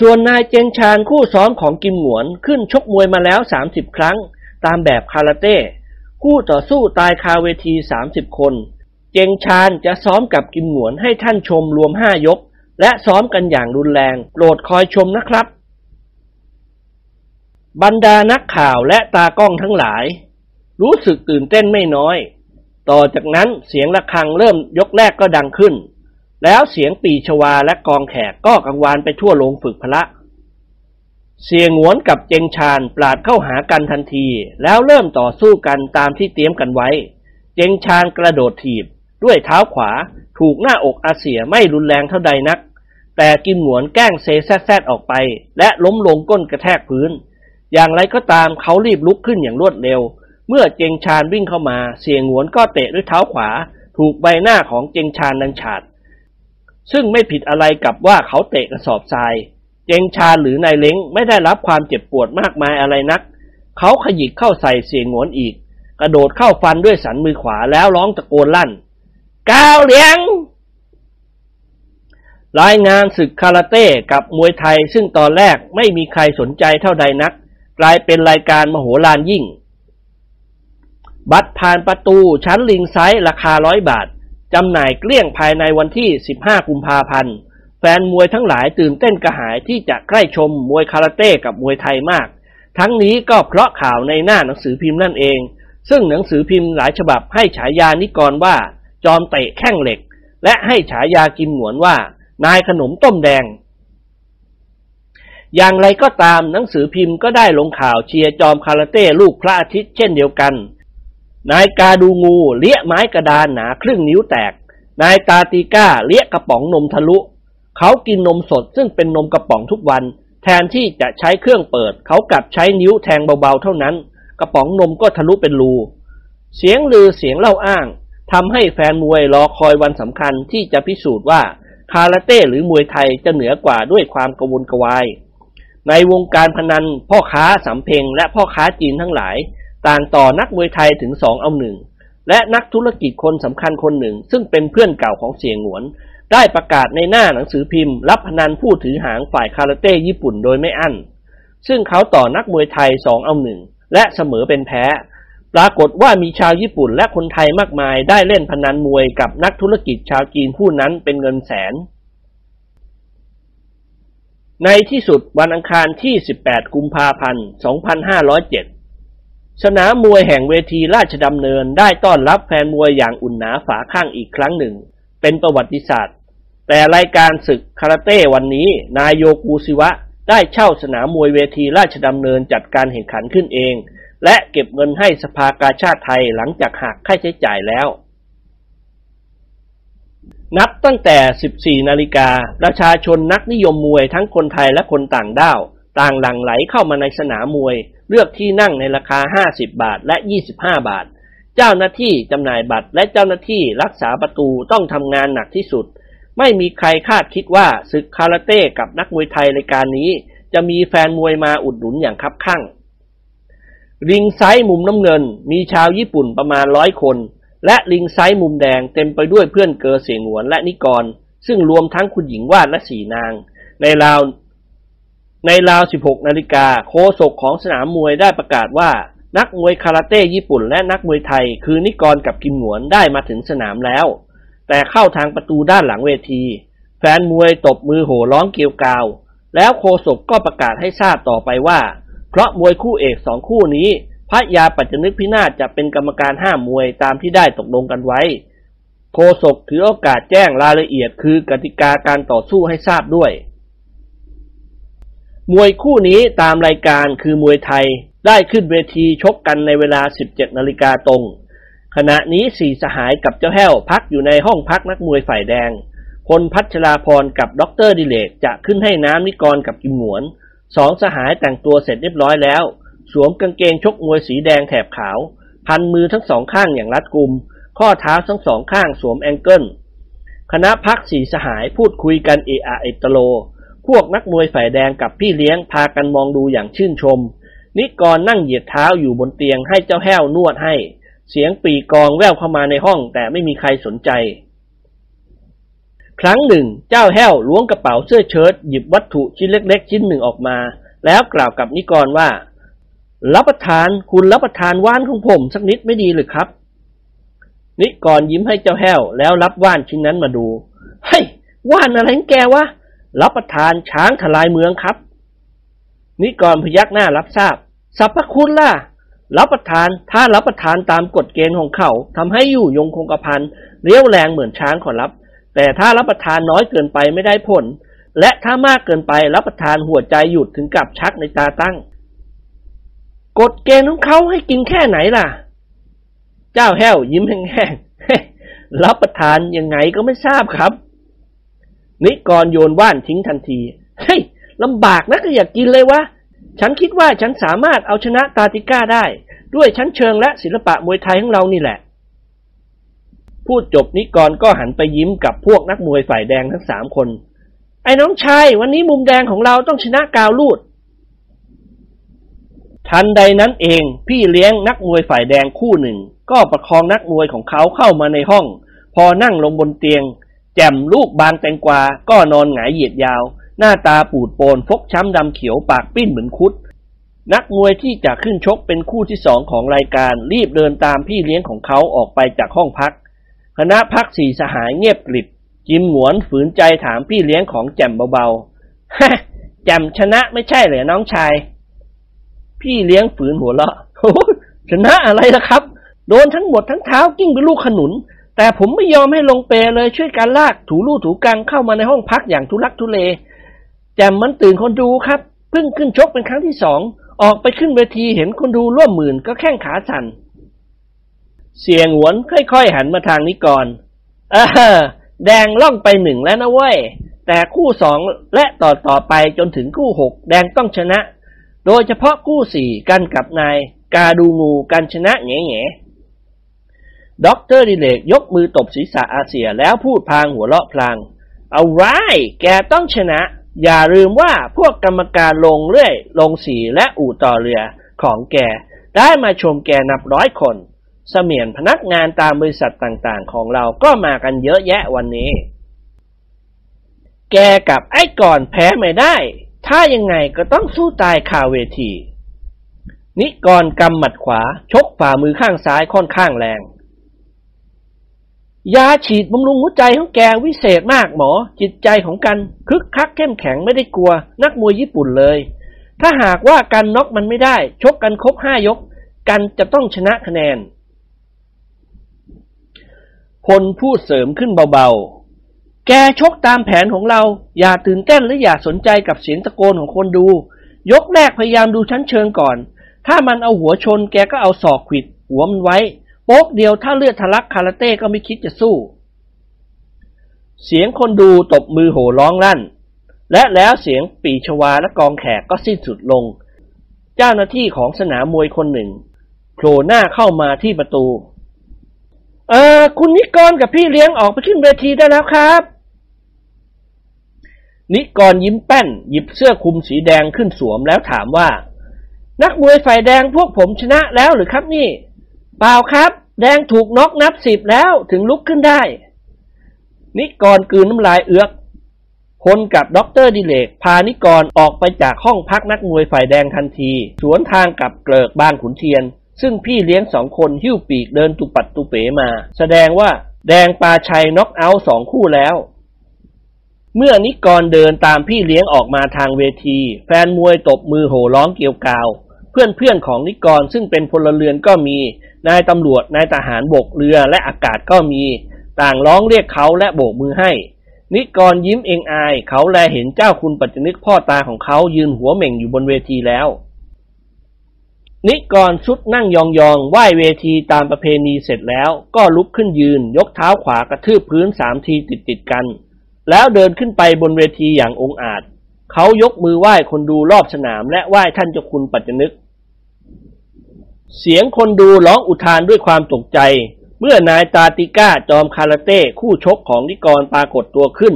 ส่วนนายเจงชานคู่ซ้อมของกิมหนวนขึ้นชกมวยมาแล้ว 30 ครั้ง ตามแบบคาราเต้คู่ต่อสู้ตายคาเวที 30 คน เจงชานจะซ้อมกับกิมหนวนให้ท่านชมรวม 5 ยก และซ้อมกันอย่างรุนแรงโปรดคอยชมนะครับ บรรดานักข่าวและตากล้องทั้งหลาย รู้สึกตื่นเต้นไม่น้อย ต่อจากนั้นเสียงะระฆังเริ่มยกแรกก็ดังขึ้น แล้วเสียงปีชวาและกองแขกก็กังวานไปทั่วโรงฝึกพละ เสียงหวนกับเจงชานปราดเข้าหากันทันที แล้วเริ่มต่อสู้กันตามที่เตรียมกันไว้ เจงชานกระโดดถีบ ด้วยเท้าขวาถูกหน้าอกอาเสียไม่รุนแรงเท่าใดนัก แต่กิมหวนแกล้งเซแซดออกไป และล้มลงก้นกระแทกพื้น อย่างไรก็ตามเขารีบลุกขึ้นอย่างรวดเร็ว เมื่อเจงชานวิ่งเข้ามา เสียงหวนก็เตะด้วยเท้าขวา ถูกใบหน้าของเจงชานดังฉาด ซึ่งไม่ผิดอะไรกับว่าเขาเตะกระสอบทราย เจงชาหรือนายเล้งไม่ได้รับความเจ็บปวดมากมายอะไรนัก เขาขยิกเข้าใส่เสียงหวนอีก กระโดดเข้าฟันด้วยสันมือขวาแล้วร้องตะโกนลั่น ก้าวเลี้ยง รายงานศึกคาราเต้กับมวยไทยซึ่งตอนแรกไม่มีใครสนใจเท่าใดนัก กลายเป็นรายการมโหฬารยิ่ง บัตรผ่านประตูชั้นลิงไซส์ราคาร้อยบาท จำหน่ายเกลี้ยงภายในวันที่ 15 กุมภาพันธ์ แฟนมวยทั้งหลายตื่นเต้นกระหายที่จะใกล้ชมมวยคาราเต้กับมวยไทยมาก ทั้งนี้ก็เพราะข่าวในหน้าหนังสือพิมพ์นั่นเอง ซึ่งหนังสือพิมพ์หลายฉบับให้ฉายานิกรว่า จอมเตะแข้งเหล็ก และให้ฉายากินหนวนว่า นายขนมต้มแดง อย่างไรก็ตามหนังสือพิมพ์ก็ได้ลงข่าวเชียร์จอมคาราเต้ลูกพระอาทิตย์เช่นเดียวกัน นายกาดูงูเลี้ยไม้กระดานหนาครึ่งนิ้วแตก นายตาตีก้าเลี้ยกระป๋องนมทะลุ เขากินนมสดซึ่งเป็นนมกระป๋องทุกวัน แทนที่จะใช้เครื่องเปิด เขากลับใช้นิ้วแทงเบาๆเท่านั้น กระป๋องนมก็ทะลุเป็นรู เสียงลือเสียงเล่าอ้างทำให้แฟนมวยรอคอยวันสำคัญที่จะพิสูจน์ว่าคาราเต้หรือมวยไทยจะเหนือกว่าด้วยความกระวนกระวาย ในวงการพนันพ่อค้าสำเพ็งและพ่อค้าจีนทั้งหลาย ต่างต่อนักมวยไทยถึงสองเอาหนึ่งและนักธุรกิจคนสำคัญคนหนึ่ง ซึ่งเป็นเพื่อนเก่าของเสียงหวน ได้ประกาศในหน้าหนังสือพิมพ์ รับพนันผู้ถือหางฝ่ายคาราเต้ญี่ปุ่นโดยไม่อั้น ซึ่งเขาต่อนักมวยไทยสองเอาหนึ่งและเสมอเป็นแพ้ ปรากฏว่ามีชาวญี่ปุ่นและคนไทยมากมาย ได้เล่นพนันมวยกับนักธุรกิจชาวจีนผู้นั้นเป็นเงินแสน ในที่สุดวันอังคารที่ 18 กุมภาพันธ์ 2507 สนามมวยแห่งเวทีราชดำเนินได้ต้อนรับแฟนมวยอย่างอุ่นหนาฝาข้างอีกครั้งหนึ่ง เป็นประวัติศาสตร์ แต่รายการศึกคาราเต้วันนี้ นายโยกูซิวะ ได้เช่าสนามมวยเวทีราชดำเนินจัดการแข่งขันขึ้นเอง และเก็บเงินให้สภากาชาติไทยหลังจากหักค่าใช้จ่ายแล้ว นับตั้งแต่ 14 นาฬิกาประชาชนนักนิยมมวยทั้งคนไทยและคนต่างด้าว ต่างหลั่งไหลเข้ามาในสนามมวย เลือกที่นั่งในราคา 50 บาทและ 25 บาท เจ้าหน้าที่จำหน่ายบัตร และเจ้าหน้าที่รักษาประตูต้องทำงานหนักที่สุด ไม่มีใครคาดคิดว่าศึกคาราเต้กับนักมวยไทยรายการนี้ จะมีแฟนมวยมาอุดหนุนอย่างคับคั่งลิงไซส์มุมน้ำเงิน มีชาวญี่ปุ่นประมาณร้อยคน และลิงไซส์มุมแดงเต็มไปด้วยเพื่อนเกอเสียงหวนและนิกร ซึ่งรวมทั้งคุณหญิงวาดและสีนาง ในราว ในราว 16 นาฬิกาโคศกของสนามมวยได้ประกาศว่า นักมวยคาราเต้ญี่ปุ่น และนักมวยไทย คือนิกรกับกิมหนวนได้มาถึงสนามแล้ว แต่เข้าทางประตูด้านหลังเวที แฟนมวยตบมือโห่ร้องเกลียวกาว แล้วโคศกก็ประกาศให้ทราบต่อไปว่า เพราะมวยคู่เอกสองคู่นี้พระยาปัจจนึกพินาศจะเป็นกรรมการห้ามมวยตามที่ได้ตกลงกันไว้ โฆษกถือโอกาสแจ้งรายละเอียดคือกติกาการต่อสู้ให้ทราบด้วย มวยคู่นี้ตามรายการคือมวยไทยได้ขึ้นเวทีชกกันในเวลา 17 นาฬิกาตรง ขณะนี้สี่สหายกับเจ้าแห้วพักอยู่ในห้องพักนักมวยฝ่ายแดง พลพัชราภรณ์กับด็อกเตอร์ดิเรกจะขึ้นให้น้ำนิกรกับกิมหงวน สองสหายแต่งตัวเสร็จเรียบร้อยแล้ว สวมกางเกงชกมวยสีแดงแถบขาว พันมือทั้งสองข้างอย่างรัดกุม ข้อเท้าทั้งสองข้างสวมแองเกิล คณะพักสีสหายพูดคุยกันเออาเอตโล พวกนักมวยฝ่ายแดงกับพี่เลี้ยงพากันมองดูอย่างชื่นชม นิกรนั่งเหยียดเท้าอยู่บนเตียงให้เจ้าแห้วนวดให้ เสียงปีกองแววเข้ามาในห้องแต่ไม่มีใครสนใจ ครั้งหนึ่ง เจ้าแห้วล้วงกระเป๋าเสื้อเชิ้ตหยิบวัตถุชิ้นเล็ก ๆ ชิ้นหนึ่งออกมา แล้วกล่าวกับนิกรว่า รับประทานคุณรับประทานว่านของผมสักนิดไม่ดีหรือครับ นิกรยิ้มให้เจ้าแห้วแล้วรับว่านชิ้นนั้นมาดูเฮ้ยว่านอะไรแกวะ รับประทานช้างทลายเมืองครับ นิกรพยักหน้ารับทราบสรรพคุณล่ะ รับประทานถ้ารับประทานตามกฎเกณฑ์ของเขาทำให้อยู่ยงคงกระพันเลี้ยวแรงเหมือนช้างขอรับ แต่ถ้ารับประทานน้อยเกินไปไม่ได้ผล และถ้ามากเกินไปรับประทานหัวใจหยุดถึงกับชักในตาตั้ง กฎเกณฑ์ของเขาให้กินแค่ไหนล่ะ เจ้าแห้วยิ้มแห้งๆรับประทานยังไงก็ไม่ทราบครับ นิกรโยนว่านทิ้งทันที เฮ้ยลำบากนะก็อยากกินเลยวะ ฉันคิดว่าฉันสามารถเอาชนะตาติก้าได้ ด้วยชั้นเชิงและศิลปะมวยไทยของเรานี่แหละ พูดจบนิกรก็หันไปยิ้มกับพวกนักมวยฝ่ายแดงทั้งสามคน ไอ้น้องชายวันนี้มุมแดงของเราต้องชนะกาวลูด ทันใดนั้นเองพี่เลี้ยงนักมวยฝ่ายแดงคู่หนึ่ง ก็ประคองนักมวยของเขาเข้ามาในห้อง พอนั่งลงบนเตียง แจ่มลูกบางแตงกวา ก็นอนหงายเหยียดยาว หน้าตาปูดโปนฟกช้ำดำเขียวปากปิ้นเหมือนคุด นักมวยที่จะขึ้นชกเป็นคู่ที่สองของรายการ รีบเดินตามพี่เลี้ยงของเขาออกไปจากห้องพัก คณะพักสี่สหายเงียบกริบ จิมหงวนฝืนใจถามพี่เลี้ยงของแจ่มเบาๆฮะแจ่มชนะไม่ใช่เหรอน้องชาย พี่เลี้ยงฝืนหัวเราะชนะอะไรล่ะครับ โดนทั้งหมดทั้งเท้ากิ้งเป็นลูกขนุน แต่ผมไม่ยอมให้ลงเปรเลยช่วยการลากถูลู่ถูกังเข้ามาในห้องพักอย่างทุลักทุเลแจ็มมันตื่นคนดูครับเพิ่งขึ้นชกเป็นครั้งที่สองออกไปขึ้นเวทีเห็นคนดูร่วมหมื่นก็แข้งขาสั่นเสี่ยหงวนค่อยๆหันมาทางนี้ก่อนเออแดงล่องไปหนึ่งแล้วนะเว้ย แต่คู่สองและต่อต่อไปจนถึงคู่หกแดงต้องชนะ โดยเฉพาะคู่สี่กันกับนาย กาดูงูกันชนะแง่แง่ ด็อกเตอร์ดิเรกยกมือตบศีรษะอาเสี่ยแล้วพูดพลางหัวเราะพลาง เอาไรแกต้องชนะ อย่าลืมว่าพวกกรรมการลงเรื่อย ลงสีและอู่ต่อเรือของแก ได้มาชมแกนับร้อยคนเสมียนพนักงานตามบริษัทต่างๆ ของเราก็มากันเยอะแยะวันนี้ แกกับไอ้ก่อนแพ้ไม่ได้ ถ้ายังไงก็ต้องสู้ตายคาเวที นิกรกำหมัดขวาชกฝ่ามือข้างซ้ายค่อนข้างแรง ยาฉีดบำรุงหัวใจของแกวิเศษมากหมอ จิตใจของกันคึกคักเข้มแข็งไม่ได้กลัว นักมวยญี่ปุ่นเลย ถ้าหากว่ากันน็อกมันไม่ได้ ชกกันครบห้ายก กันจะต้องชนะคะแนนพลพูดเสริมขึ้นเบาๆ แกชกตามแผนของเรา อย่าตื่นเต้นและออย่าสนใจกับเสียงตะโกนของคนดู ยกแรกพยายามดูชั้นเชิงก่อน ถ้ามันเอาหัวชนแกก็เอาศอกขิด หัวมันไว้ โป๊กเดียวถ้าเลือดทะลักคาราเต้ก็ไม่คิดจะสู้ เสียงคนดูตบมือโห่ร้องลั่น และแล้วเสียงปีชวาและกองแขกก็สิ้นสุดลง เจ้าหน้าที่ของสนามมวยคนหนึ่งโผล่หน้าเข้ามาที่ประตู เออคุณนิกรกับพี่เลี้ยงออกไปขึ้นเวทีได้แล้วครับ นิกรยิ้มแป้น หยิบเสื้อคลุมสีแดงขึ้นสวมแล้วถามว่า นักมวยฝ่ายแดงพวกผมชนะแล้วหรือครับนี่ เปล่าครับ แดงถูกน็อกนับสิบแล้วถึงลุกขึ้นได้ นิกรกืนน้ำลายเอือกพลกับด็อกเตอร์ดิเรก พานิกรออกไปจากห้องพักนักมวยฝ่ายแดงทันที สวนทางกับเกลิกบางขุนเทียน ซึ่งพี่เลี้ยงสองคนหิ้วปีกเดินตุปัดตุเป๋มา แสดงว่าแดงปราชัยน็อกเอาท์สองคู่แล้ว เมื่อนิกรเดินตามพี่เลี้ยงออกมาทางเวที แฟนมวยตบมือโห่ร้องเกลียวกาว เพื่อนเพื่อนๆของนิกรซึ่งเป็นพลเรือนก็มี นายตำรวจนายทหารบกเรือและอากาศก็มี ต่างร้องเรียกเขาและโบกมือให้ นิกรยิ้มเองอาย เขาแลเห็นเจ้าคุณปัจจนึกพ่อตาของเขายืนหัวเหม่งอยู่บนเวทีแล้ว นิกรชุดนั่งยองๆไหว้เวทีตามประเพณีเสร็จแล้วก็ลุกขึ้นยืน ยกเท้าขวากระทืบพื้นสามทีติดๆกัน แล้วเดินขึ้นไปบนเวทีอย่างองอาจ เขายกมือไหว้คนดูรอบสนามและไหว้ท่านเจ้าคุณปัจจนึก เสียงคนดูร้องอุทานด้วยความตกใจ เมื่อนายตาติก้าจอมคาราเต้คู่ชกของนิกรปรากฏตัวขึ้น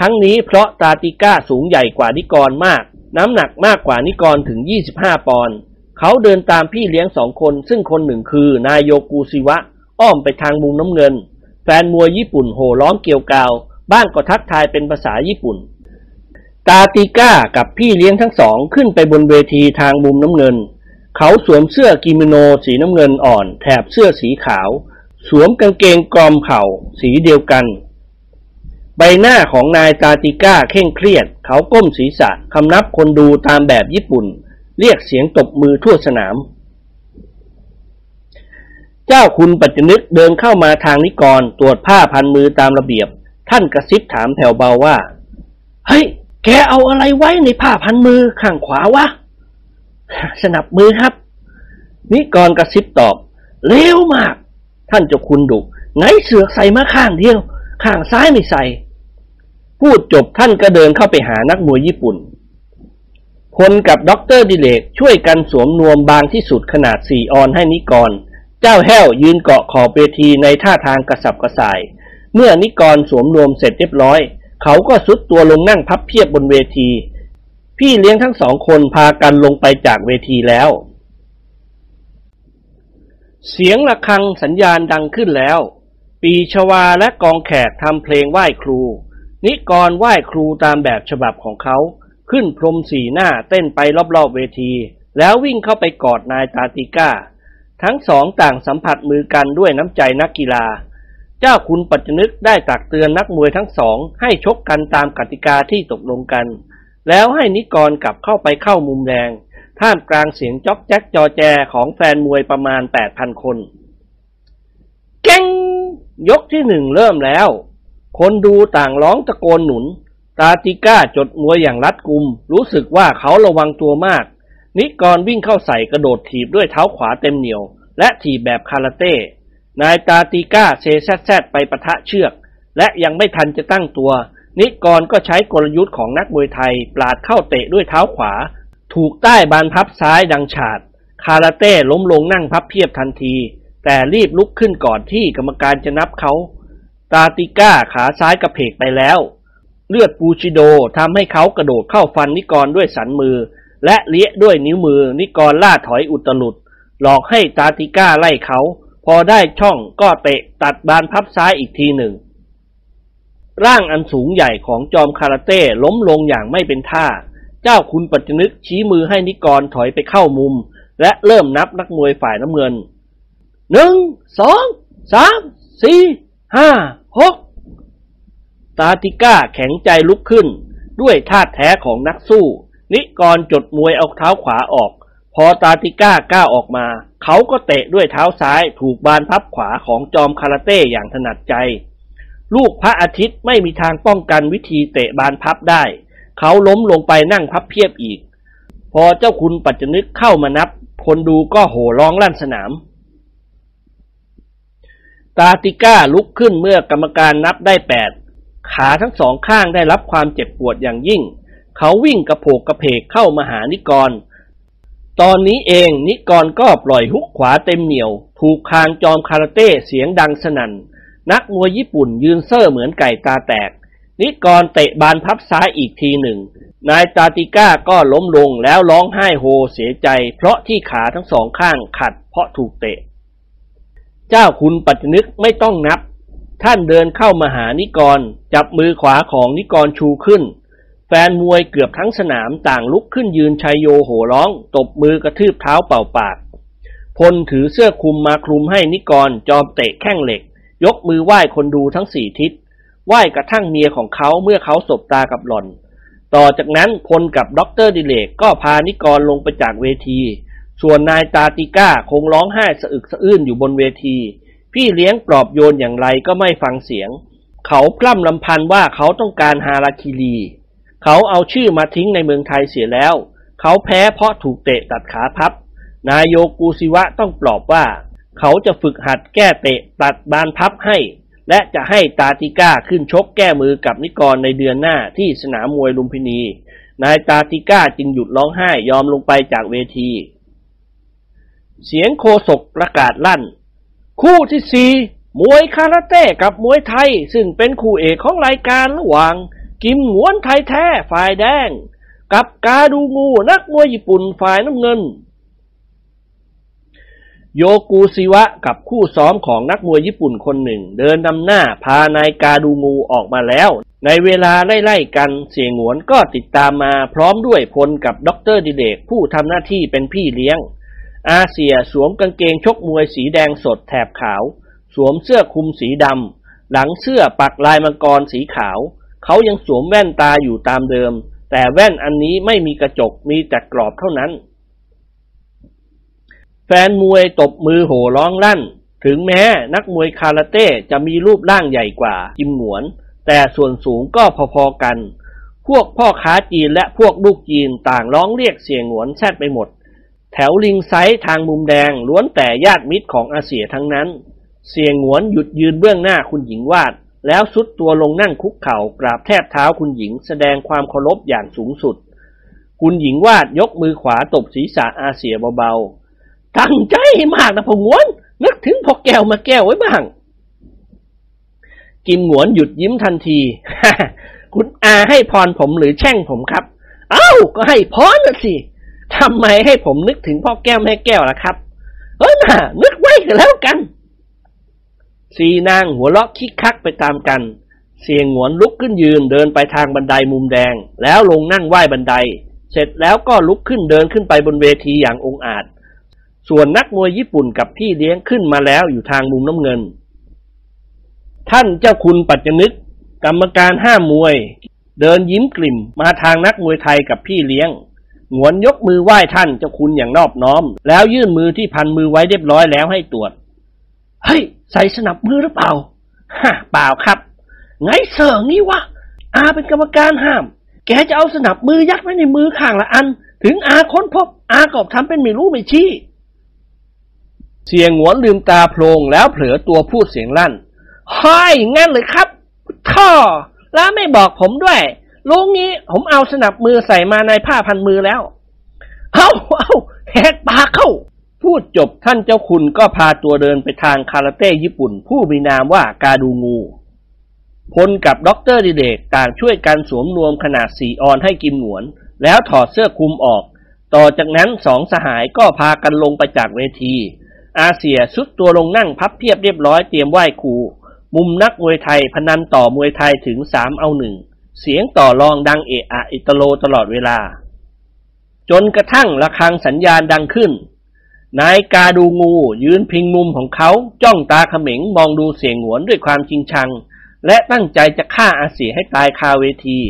ทั้งนี้เพราะตาติก้าสูงใหญ่กว่านิกรมาก น้ำหนักมากกว่านิกรถึง 25 ปอนด์เขาเดินตามพี่เลี้ยงสองคนซึ่งคนหนึ่งคือนายโยกูซิวะ อ้อมไปทางมุมน้ำเงิน แฟนมวยญี่ปุ่นโห่ร้องเกลียวกาว บ้างก็ทักทายเป็นภาษาญี่ปุ่น ตาติก้ากับพี่เลี้ยงทั้งสองขึ้นไปบนเวทีทางมุมน้ำเงิน เขาสวมเสื้อกิโมโนสีน้ำเงินอ่อน แถบเสื้อสีขาว สวมกางเกงกรอมเข่าสีเดียวกัน ใบหน้าของนายตาติก้าเคร่งเครียด เขาก้มศีรษะคำนับคนดูตามแบบญี่ปุ่น เรียกเสียงตบมือทั่วสนาม เจ้าคุณปัจจนึกเดินเข้ามาทางนิกรตรวจผ้าพันมือตามระเบียบ ท่านกระซิบถามแผ่วเบาว่า เฮ้ย แกเอาอะไรไว้ในผ้าพันมือข้างขวาวะ สนับมือครับ นิกรกระซิบตอบ เร็วมาก ท่านเจ้าคุณดุไงเสือกใส่มาข้างเดียว ข้างซ้ายไม่ใส่ พูดจบท่านก็เดินเข้าไปหานักมวยญี่ปุ่น พลกับด็อกเตอร์ดิเรกช่วยกันสวมนวมบางที่สุดขนาดสี่ออนซ์ให้นิกร เจ้าแห้วยืนเกาะขอบเวทีในท่าทางกระสับกระส่าย เมื่อนิกรสวมนวมเสร็จเรียบร้อย เขาก็สุดตัวลงนั่งพับเพียบบนเวที พี่เลี้ยงทั้งสองคนพากันลงไปจากเวทีแล้ว เสียงะระฆังสัญญาณดังขึ้นแล้ว ปีชวาและกองแขกทำเพลงไหว้ครู นิกรไหว้ครูตามแบบฉบับของเขา ขึ้นพรมสีหน้าเต้นไปรอบๆเวที แล้ววิ่งเข้าไปกอดนายตาติก้า ทั้งสองต่างสัมผัสมือกันด้วยน้ำใจนักกีฬา เจ้าคุณปัจจนึกได้ตักเตือนนักมวยทั้งสองให้ชกกันตามกติกาที่ตกลงกัน แล้วให้นิกรกลับเข้าไปเข้ามุมแดง ท่ามกลางเสียงจ๊อกแจ๊กจอแจของแฟนมวยประมาณ 8,000 คนแก้งยกที่หนึ่งเริ่มแล้ว คนดูต่างร้องตะโกนหนุน ตาติก้าจดมวยอย่างรัดกุม รู้สึกว่าเขาระวังตัวมาก นิกรวิ่งเข้าใส่กระโดดถีบด้วยเท้าขวาเต็มเหนียว และถีบแบบคาราเต้ นายตาติก้าเซแซดแซดไปปะทะเชือก และยังไม่ทันจะตั้งตัว นิกรก็ใช้กลยุทธ์ของนักมวยไทย ปลาดเข้าเตะด้วยเท้าขวา ถูกใต้บานพับซ้ายดังฉาด คาราเต้ล้มลงนั่งพับเพียบทันที แต่รีบลุกขึ้นก่อนที่กรรมการจะนับเขา ตาติก้าขาซ้ายกระเพกไปแล้ว เลือดปูชิโดทำให้เขากระโดดเข้าฟันนิกรด้วยสันมือ และเลี้ยด้วยนิ้วมือนิกรล่าถอยอุตลุด หลอกให้ตาติก้าไล่เขา พอได้ช่องก็เตะตัดบานพับซ้ายอีกทีหนึ่ง ร่างอันสูงใหญ่ของจอมคาราเต้ล้มลงอย่างไม่เป็นท่า เจ้าคุณปัจจนึกชี้มือให้นิกรถอยไปเข้ามุม และเริ่มนับนักมวยฝ่ายน้ำเงินหนึ่งสองสามสี่ห้าหกตาติก้าแข็งใจลุกขึ้น ด้วยท่าแท้ของนักสู้ นิกรจดมวยเอาเท้าขวาออก พอตาติก้าก้าวออกมา เขาก็เตะด้วยเท้าซ้ายถูกบานพับขวาของจอมคาราเต้อย่างถนัดใจ ลูกพระอาทิตย์ไม่มีทางป้องกันวิธีเตะบานพับได้ เขาล้มลงไปนั่งพับเพียบอีก พอเจ้าคุณปัจจนึกเข้ามานับ คนดูก็โห่ร้องลั่นสนาม ตาติก้าลุกขึ้นเมื่อกรรมการนับได้แปดขาทั้งสองข้างได้รับความเจ็บปวดอย่างยิ่ง เขาวิ่งกระโผกกระเพกเข้ามาหานิกร ตอนนี้เองนิกรก็ปล่อยฮุกขวาเต็มเหนียว ถูกคางจอมคาราเต้เสียงดังสนั่น นักมวยญี่ปุ่นยืนเซ่อเหมือนไก่ตาแตก นิกรเตะบานพับซ้ายอีกทีหนึ่ง นายตาติก้าก็ล้มลงแล้วร้องไห้โฮเสียใจ เพราะที่ขาทั้งสองข้างขัดเพราะถูกเตะ เจ้าคุณปัจจนึกไม่ต้องนับ ท่านเดินเข้ามาหานิกร จับมือขวาของนิกรชูขึ้น แฟนมวยเกือบทั้งสนามต่างลุกขึ้นยืนชัยโยโห่ร้อง ตบมือกระทืบเท้าเป่าปากพลถือเสื้อคลุมมาคลุมให้นิกรจอมเตะแข้งเหล็ก ยกมือไหว้คนดูทั้งสี่ทิศ ไหว้กระทั่งเมียของเขาเมื่อเขาสบตากับหล่อน ต่อจากนั้นพลกับด็อกเตอร์ดิเรกก็พานิกรลงไปจากเวที ส่วนนายตาติก้าคงร้องไห้สะอึกสะอื้นอยู่บนเวที พี่เลี้ยงปลอบโยนอย่างไรก็ไม่ฟังเสียง เขาพร่ำรำพันว่าเขาต้องการฮาราคิรี เขาเอาชื่อมาทิ้งในเมืองไทยเสียแล้ว เขาแพ้เพราะถูกเตะตัดขาพับ นายโยกูซิวะต้องปลอบว่า เขาจะฝึกหัดแก้เตะตัดบานพับให้ และจะให้ตาติก้าขึ้นชกแก้มือกับนิกรในเดือนหน้าที่สนามมวยลุมพินี นายตาติก้าจึงหยุดร้องไห้ยอมลงไปจากเวที เสียงโคศกประกาศลั่น คู่ที่สี่มวยคาราเต้กับมวยไทย ซึ่งเป็นคู่เอกของรายการระหว่าง กิมหวนไทยแท้ฝ่ายแดง กับกาดูงูนักมวยญี่ปุ่นฝ่ายน้ำเงิน โยกูซิวะกับคู่ซ้อมของนักมวยญี่ปุ่นคนหนึ่ง เดินนำหน้าพานายกาดูงูออกมาแล้ว ในเวลาไล่ๆกันเสี่ยหงวนก็ติดตามมาพร้อมด้วยพลกับด็อกเตอร์ดิเรกผู้ทำหน้าที่เป็นพี่เลี้ยง อาเสี่ยสวมกางเกงชกมวยสีแดงสดแถบขาว สวมเสื้อคลุมสีดำหลังเสื้อปักลายมังกรสีขาว เขายังสวมแว่นตาอยู่ตามเดิม แต่แว่นอันนี้ไม่มีกระจกมีแต่กรอบเท่านั้น ฟนมวยตบมือโห่ร้องลั่น ถึงแม้นักมวยคาราเต้จะมีรูปร่างใหญ่กว่ากิมหนวน แต่ส่วนสูงก็พอๆกัน พวกพ่อค้าจีนและพวกลูกจีนต่างร้องเรียกเสียงหนวนแซดไปหมด แถวลิงไซทางมุมแดงล้วนแต่ญาติมิตรของอาเสียทั้งนั้น เสียงหนวนหยุดยืนเบื้องหน้าคุณหญิงวาด แล้วสุดตัวลงนั่งคุกเข่ากราบแทบเท้าคุณหญิงแสดงความเคารพอย่างสูงสุด คุณหญิงวาดยกมือขวาตบศีรษะอาเสียเบาๆ ตั้งใจมากนะพงวนนึกถึงพอแก้วมาแก้วไว้บ้าง กิมหงวนหยุดยิ้มทันที คุณอาให้พรผมหรือแช่งผมครับ เอ้า ก็ให้พรนะสิทำไมให้ผมนึกถึงพ่อแก้วแม่แก้วล่ะครับ เออน่ะนึกไว้ก็แล้วกัน สีนางหัวเราะคิกคักไปตามกัน เสียงหงวนลุกขึ้นยืนเดินไปทางบันไดมุมแดง แล้วลงนั่งไหว้บันได เสร็จแล้วก็ลุกขึ้นเดินขึ้นไปบนเวทีอย่างองอาจ ส่วนนักมวยญี่ปุ่นกับพี่เลี้ยงขึ้นมาแล้วอยู่ทางมุมน้ำเงิน ท่านเจ้าคุณปัจจนึก กรรมการห้ามมวย เดินยิ้มกลิ่มมาทางนักมวยไทยกับพี่เลี้ยงหงวนยกมือไหว้ท่านเจ้าคุณอย่างนอบน้อม แล้วยื่นมือที่พันมือไว้เรียบร้อยแล้วให้ตรวจ เฮ้ย ใส่สนับมือหรือเปล่าฮะเปล่าครับ ไงเสิร์งนี่วะอาเป็นกรรมการห้าม แกจะเอาสนับมือยัดไว้ในมือข้างละอัน ถึงอาค้นพบ อาก็ทำเป็นไม่รู้ไม่ชี้ เสียงหงวนลืมตาโพลงแล้วเผลอตัวพูดเสียงลั่นห้อยงั้นเลยครับท่อแล้วไม่บอกผมด้วยลุงนี้ผมเอาสนับมือใส่มาในผ้าพันมือแล้ว เอาเอาแหกปากเข้า พูดจบท่านเจ้าคุณก็พาตัวเดินไปทางคาราเต้ญี่ปุ่น ผู้มีนามว่ากาดูงูพลกับด็อกเตอร์ดิเรกต่างช่วยกันสวมนวมขนาดสี่ออนซ์ให้กิมหงวน แล้วถอดเสื้อคลุมออก ต่อจากนั้นสองสหายก็พากันลงไปจากเวที อาเสี่ยทรุดตัวลงนั่งพับเพียบเรียบร้อยเตรียมไหว้ครูมุมนักมวยไทยพนันต่อมวยไทยถึงสามเอาหนึ่งเสียงต่อรองดังเอะอะอิตโลตลอดเวลา จนกระทั่งระฆังสัญญาณดังขึ้น นายกาดูงูยืนพิงมุมของเขาจ้องตาเขม็งมองดูเสียงหวนด้วยความจริงชัง และตั้งใจจะฆ่าอาเสียให้ตายคาเวที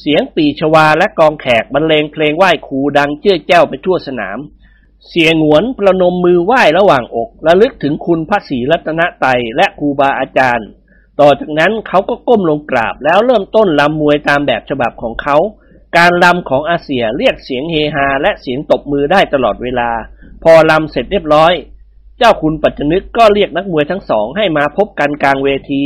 เสียงปีชวาและกองแขกบรรเลงเพลงไหว้ครูดังเจ้ยแจ้วไปทั่วสนาม เสียงหวนประนมมือไหว้ระหว่างอกและลึกถึงคุณพระศรีรัตนไตยและครูบาอาจารย์ ต่อจากนั้นเขาก็ก้มลงกราบแล้วเริ่มต้นลำมวยตามแบบฉบับของเขา การลำของอาเซียเรียกเสียงเฮฮาและเสียงตบมือได้ตลอดเวลา พอลำเสร็จเรียบร้อย เจ้าคุณปัจจนึกก็เรียกนักมวยทั้งสองให้มาพบกันกลางเวที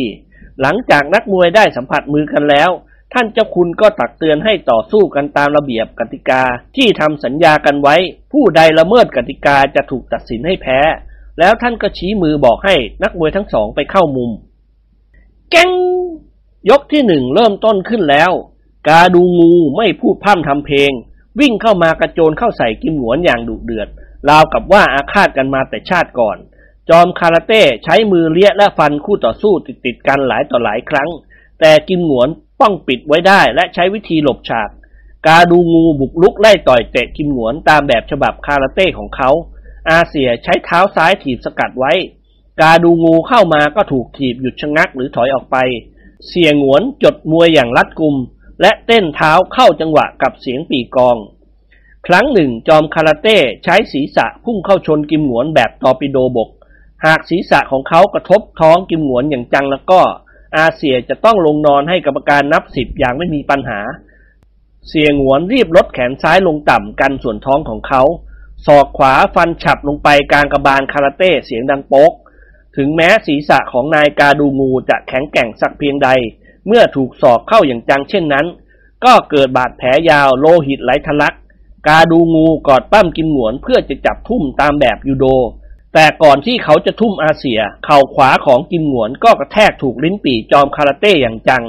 หลังจากนักมวยได้สัมผัสมือกันแล้ว ท่านเจ้าคุณก็ตักเตือนให้ต่อสู้กันตามระเบียบกติกาที่ทำสัญญากันไว้ ผู้ใดละเมิดกติกาจะถูกตัดสินให้แพ้ แล้วท่านก็ชี้มือบอกให้นักมวยทั้งสองไปเข้ามุม แกงยกที่หนึ่งเริ่มต้นขึ้นแล้ว กาดูงูไม่พูดพร่ำทำเพลง วิ่งเข้ามากระโจนเข้าใส่กิมหนวนอย่างดุเดือด ราวกับว่าอาฆาตกันมาแต่ชาติก่อน จอมคาราเต้ใช้มือเลี้ยและฟันคู่ต่อสู้ติดติดกันหลายต่อหลายครั้ง แต่กิมหนวน ป้องปิดไว้ได้และใช้วิธีหลบฉาก กาดูงูบุกลุกไล่ต่อยเตะกิมหนวนตามแบบฉบับคาราเต้ของเขา อาเซียใช้เท้าซ้ายถีบสกัดไว้ กาดูงูเข้ามาก็ถูกถีบหยุดชะงักหรือถอยออกไป เสียงหวนจดมวยอย่างรัดกุม และเต้นเท้าเข้าจังหวะกับเสียงปีกอง ครั้งหนึ่งจอมคาราเต้ใช้ศีรษะพุ่งเข้าชนกิมหนวนแบบตอปิโดบก หากศีรษะของเขากระทบท้องกิมหนวนอย่างจังแล้วก็ อาเซียจะต้องลงนอนให้กรรมการนับสิบอย่างไม่มีปัญหา เสียงหวนรีบลดแขนซ้ายลงต่ำกันส่วนท้องของเขา ศอกขวาฟันฉับลงไปกลางกระบาลคาราเต้เสียงดังโป๊ก ถึงแม้ศีรษะของนายกาดูงูจะแข็งแกร่งสักเพียงใด เมื่อถูกศอกเข้าอย่างจังเช่นนั้น ก็เกิดบาดแผลยาวโลหิตไหลทะลัก กาดูงูกอดปั้มกิมหนวนเพื่อจะจับทุ่มตามแบบยูโด แต่ก่อนที่เขาจะทุ่มอาเซีย เข่าขวาของกิมหนวนก็กระแทกถูกลิ้นปี่จอมคาราเต้อย่างจัง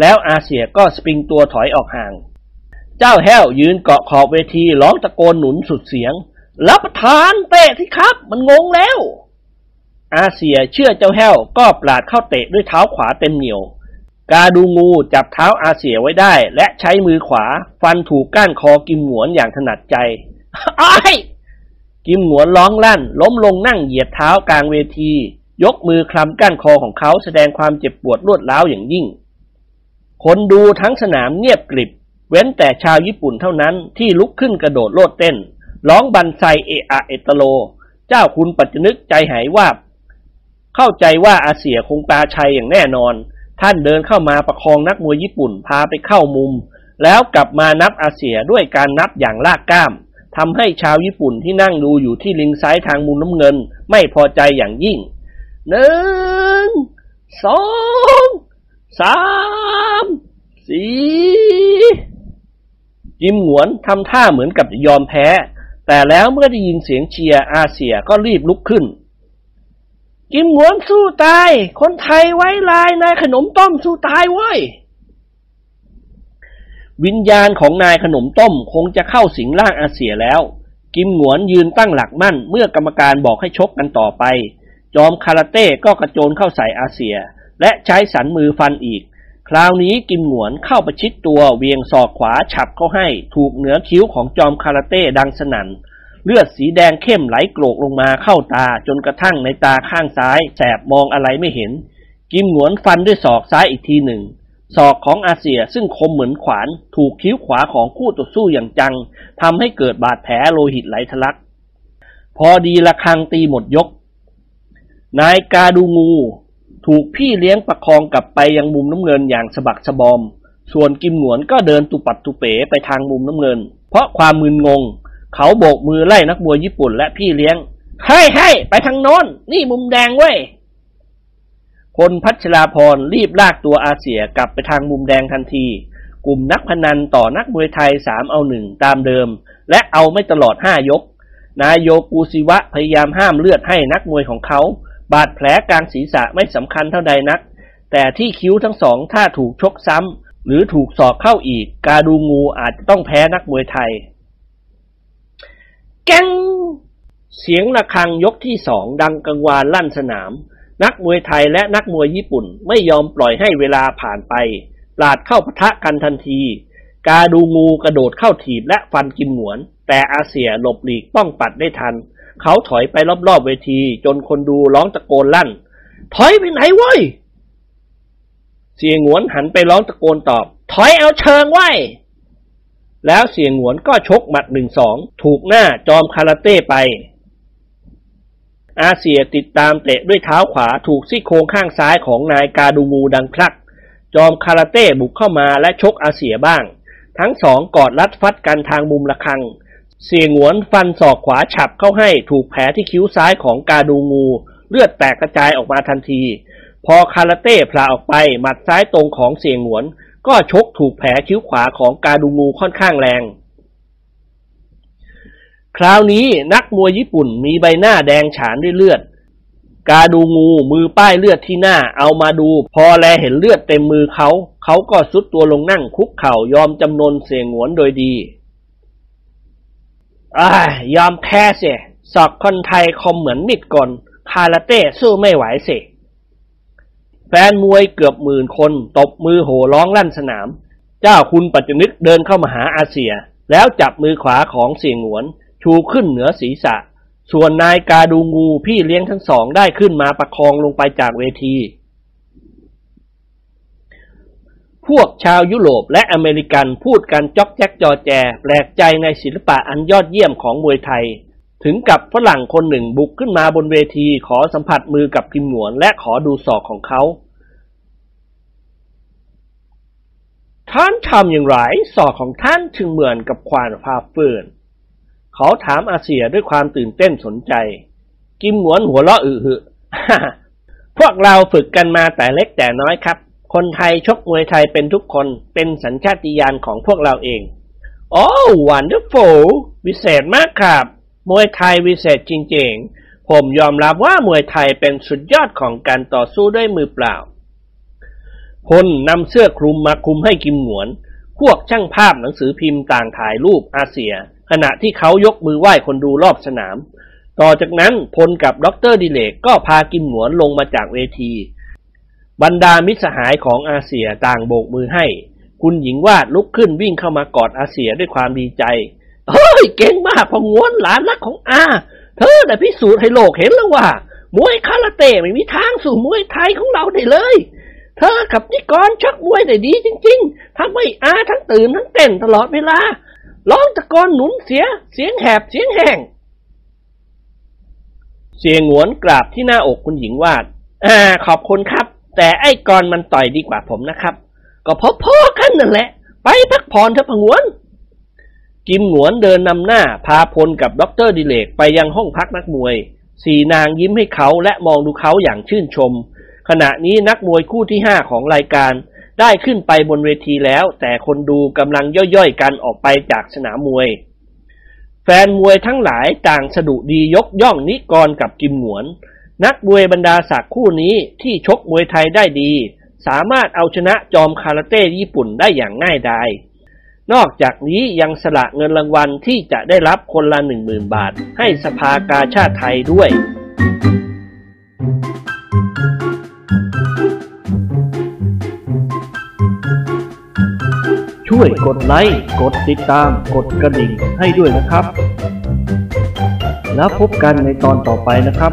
แล้วอาเซียก็สปริงตัวถอยออกห่าง เจ้าแห้วยืนเกาะขอบเวทีร้องตะโกนหนุนสุดเสียง รับประทานเตะที่ครับ มันงงแล้ว อาเซียเชื่อเจ้าแห้วก็ปราดเข้าเตะด้วยเท้าขวาเต็มเหนียว กาดูงูจับเท้าอาเซียไว้ได้ และใช้มือขวา ฟันถูกก้านคอกิมหนวนอย่างถนัดใจอ้าย กิมหนวนร้องลั่น ล้มลงนั่งเหยียดเท้ากลางเวที ยกมือคลำก้านคอของเขาแสดงความเจ็บปวดรวดร้าวอย่างยิ่ง คนดูทั้งสนามเงียบกริบ เว้นแต่ชาวญี่ปุ่นเท่านั้นที่ลุกขึ้นกระโดดโลดเต้น ร้องบันไซเอะอะเอตโล เจ้าคุณปัจจนึกใจหายว่าเข้าใจว่าอาเสียคงปาชัยอย่างแน่นอน ท่านเดินเข้ามาประคองนักมวยญี่ปุ่นพาไปเข้ามุม แล้วกลับมานับอาเสียด้วยการนับอย่างลากก้าม ทำให้ชาวญี่ปุ่นที่นั่งดูอยู่ที่ลิงซ้ายทางมุมน้ำเงิน ไม่พอใจอย่างยิ่งหนึ่งสองสามสี่จิมหวนทำท่าเหมือนกับจะยอมแพ้ แต่แล้วเมื่อได้ยินเสียงเชียร์อาเซียก็รีบลุกขึ้น จิมหวนสู้ตาย คนไทยไว้ลายนายขนมต้มสู้ตายไว้ วิญญาณของนายขนมต้มคงจะเข้าสิงร่างอาเซียแล้ว กิมหงวนยืนตั้งหลักมั่นเมื่อกรรมการบอกให้ชกกันต่อไป จอมคาราเต้ก็กระโจนเข้าใส่อาเซีย และใช้สันมือฟันอีก คราวนี้กิมหงวนเข้าประชิดตัวเวียงศอกขวาฉับเข้าให้ ถูกเหนือคิ้วของจอมคาราเต้ดังสนัน่นเลือดสีแดงเข้มไหลโกรกลงมาเข้าตาจนกระทั่งในตาข้างซ้าย แสบมองอะไรไม่เห็น กิมหงวนฟันด้วยศอกซ้ายอีกทีหนึ่ง ศอกของอาเซียซึ่งคมเหมือนขวาน ถูกคิ้วขวาของคู่ต่อสู้อย่างจังทำให้เกิดบาดแผลโลหิตไหลทะลัก พอดีละคังตีหมดยก นายกาดูงู ถูกพี่เลี้ยงประคองกลับไปยังมุมน้ำเงินอย่างสะบักสะบอม ส่วนกิมหนวนก็เดินตุปัดตุเป๋ไปทางมุมน้ำเงิน เพราะความมึนงง เขาโบกมือไล่นักมวยญี่ปุ่นและพี่เลี้ยงให้ให้ไปทางโน้น นี่มุมแดงเว้ย พลพัชราพรรีบลากตัวอาเสียกลับไปทางมุมแดงทันที กลุ่มนักพนันต่อนักมวยไทยสามเอาหนึ่งตามเดิม และเอาไม่ตลอดห้ายก นายโยกูซิวะพยายามห้ามเลือดให้นักมวยของเขา บาดแผลกลางศีรษะไม่สำคัญเท่าใดนัก แต่ที่คิ้วทั้งสองถ้าถูกชกซ้ำหรือถูกสอกเข้าอีก กาดูงูอาจจะต้องแพ้นักมวยไทย แกงเสียงระฆังยกที่สองดังกังวานลั่นสนาม นักมวยไทยและนักมวยญี่ปุ่นไม่ยอมปล่อยให้เวลาผ่านไปปลาดเข้าปะทะกันทันที กาดูงูกระโดดเข้าถีบและฟันกินหมวน แต่อาเซียหลบหลีกป้องปัดได้ทัน เขาถอยไปรอบๆเวที จนคนดูร้องตะโกนลั่น ถอยไปไหนเว้ย เสียงหวนหันไปร้องตะโกนตอบ ถอยเอาเชิงไว้ แล้วเสียงหวนก็ชกหมัดหนึ่งสองถูกหน้าจอมคาราเต้ไป อาเซียติดตามเตะด้วยเท้าขวาถูกซี่โครงข้างซ้ายของนายกาดูงูดังคลัก จอมคาราเต้บุกเข้ามาและชกอาเซียบ้าง ทั้งสองกอดรัดฟัดกันทางมุมละคัง เสียงหวนฟันศอกขวาฉับเข้าให้ถูกแผลที่คิ้วซ้ายของกาดูงู เลือดแตกกระจายออกมาทันที พอคาราเต้พลาออกไปหมัดซ้ายตรงของเสียงหวน ก็ชกถูกแผลคิ้วขวาของกาดูงูค่อนข้างแรง คราวนี้นักมวยญี่ปุ่นมีใบหน้าแดงฉานด้วยเลือด กาดูงูมือป้ายเลือดที่หน้าเอามาดู พอแลเห็นเลือดเต็มมือเขา เขาก็สุดตัวลงนั่งคุกเข่ายอมจำนนเสียงหวนโดยดีอ่ายอมแพ้เสียสอกคนไทยคอมเหมือนมิดก่อนคาราเต้สู้ไม่ไหวเสียแฟนมวยเกือบหมื่นคนตบมือโห่ร้องลั่นสนาม เจ้าคุณปัจจนึกเดินเข้ามาหาอาเซีย แล้วจับมือขวาของเสียงหวน ชูขึ้นเหนือศีรษะ ส่วนนายกาดูงูพี่เลี้ยงทั้งสองได้ขึ้นมาประคองลงไปจากเวที พวกชาวยุโรปและอเมริกันพูดกันจอกแจ๊กจอแจ แปลกใจในศิลปะอันยอดเยี่ยมของมวยไทย ถึงกับฝรั่งคนหนึ่งบุกขึ้นมาบนเวทีขอสัมผัสมือกับพิมหนวนและขอดูศอกของเขาท่านทำอย่างไรศอกของท่านถึงเหมือนกับควานพาเฟื่อน เขาถามอาเซียด้วยความตื่นเต้นสนใจ กิมหวนหัวเราะอึหึพวกเราฝึกกันมาแต่เล็กแต่น้อยครับ คนไทยชกมวยไทยเป็นทุกคนเป็นสัญชาติญาณของพวกเราเองโอ้ wonderful วิเศษมากครับ มวยไทยวิเศษจริงๆ ผมยอมรับว่ามวยไทยเป็นสุดยอดของการต่อสู้ด้วยมือเปล่าพลนำเสื้อคลุมมาคลุมให้กิมหงวน พวกช่างภาพหนังสือพิมพ์ต่างถ่ายรูปอาเสี่ย ขณะที่เขายกมือไหว้คนดูรอบสนาม ต่อจากนั้นพลกับด็อกเตอร์ดิเรกก็พากิมหงวนลงมาจากเวที บรรดามิตรสหายของอาเสี่ยต่างโบกมือให้ คุณหญิงวาดลุกขึ้นวิ่งเข้ามากอดอาเซียด้วยความดีใจ เฮ้ย เก่งมากพงวนหลานรักของอา เธอได้พิสูจน์ให้โลกเห็นแล้วว่ามวยคาราเต้ไม่มีทางสู่มวยไทยของเราได้เลยเธอกับนิกรชักมวยได้ดีจริง ๆทำให้อาทั้งตื่นทั้งเต้นตลอดเวลา ร้องตะโกนหนุนเสีย เสียงแหบเสียงแห้งเสียงหวนกราบที่หน้าอกคุณหญิงวาด อ่า ขอบคุณครับ แต่ไอ้กรมันต่อยดีกว่าผมนะครับ ก็พอๆกันนั่นแหละ ไปพักผ่อนเถอะพ่อหงวน กิมหงวนเดินนำหน้า พาพลกับด็อกเตอร์ดิเรกไปยังห้องพักนักมวย สี่นางยิ้มให้เขาและมองดูเขาอย่างชื่นชม ขณะนี้นักมวยคู่ที่ห้าของรายการ ได้ขึ้นไปบนเวทีแล้ว แต่คนดูกำลังทยอยกันออกไปจากสนามมวย แฟนมวยทั้งหลายต่างสดุดียกย่องนิกรกับกิมหงวน นักมวยบรรดาศักดิ์คู่นี้ที่ชกมวยไทยได้ดี สามารถเอาชนะจอมคาราเต้ญี่ปุ่นได้อย่างง่ายดายนอกจากนี้ยังสละเงินรางวัลที่จะได้รับคนละหนึ่งหมื่นบาท ให้สภากาชาติไทยด้วย ช่วยกดไลค์ กดติดตาม กดกระดิ่งให้ด้วยนะครับ แล้วพบกันในตอนต่อไปนะครับ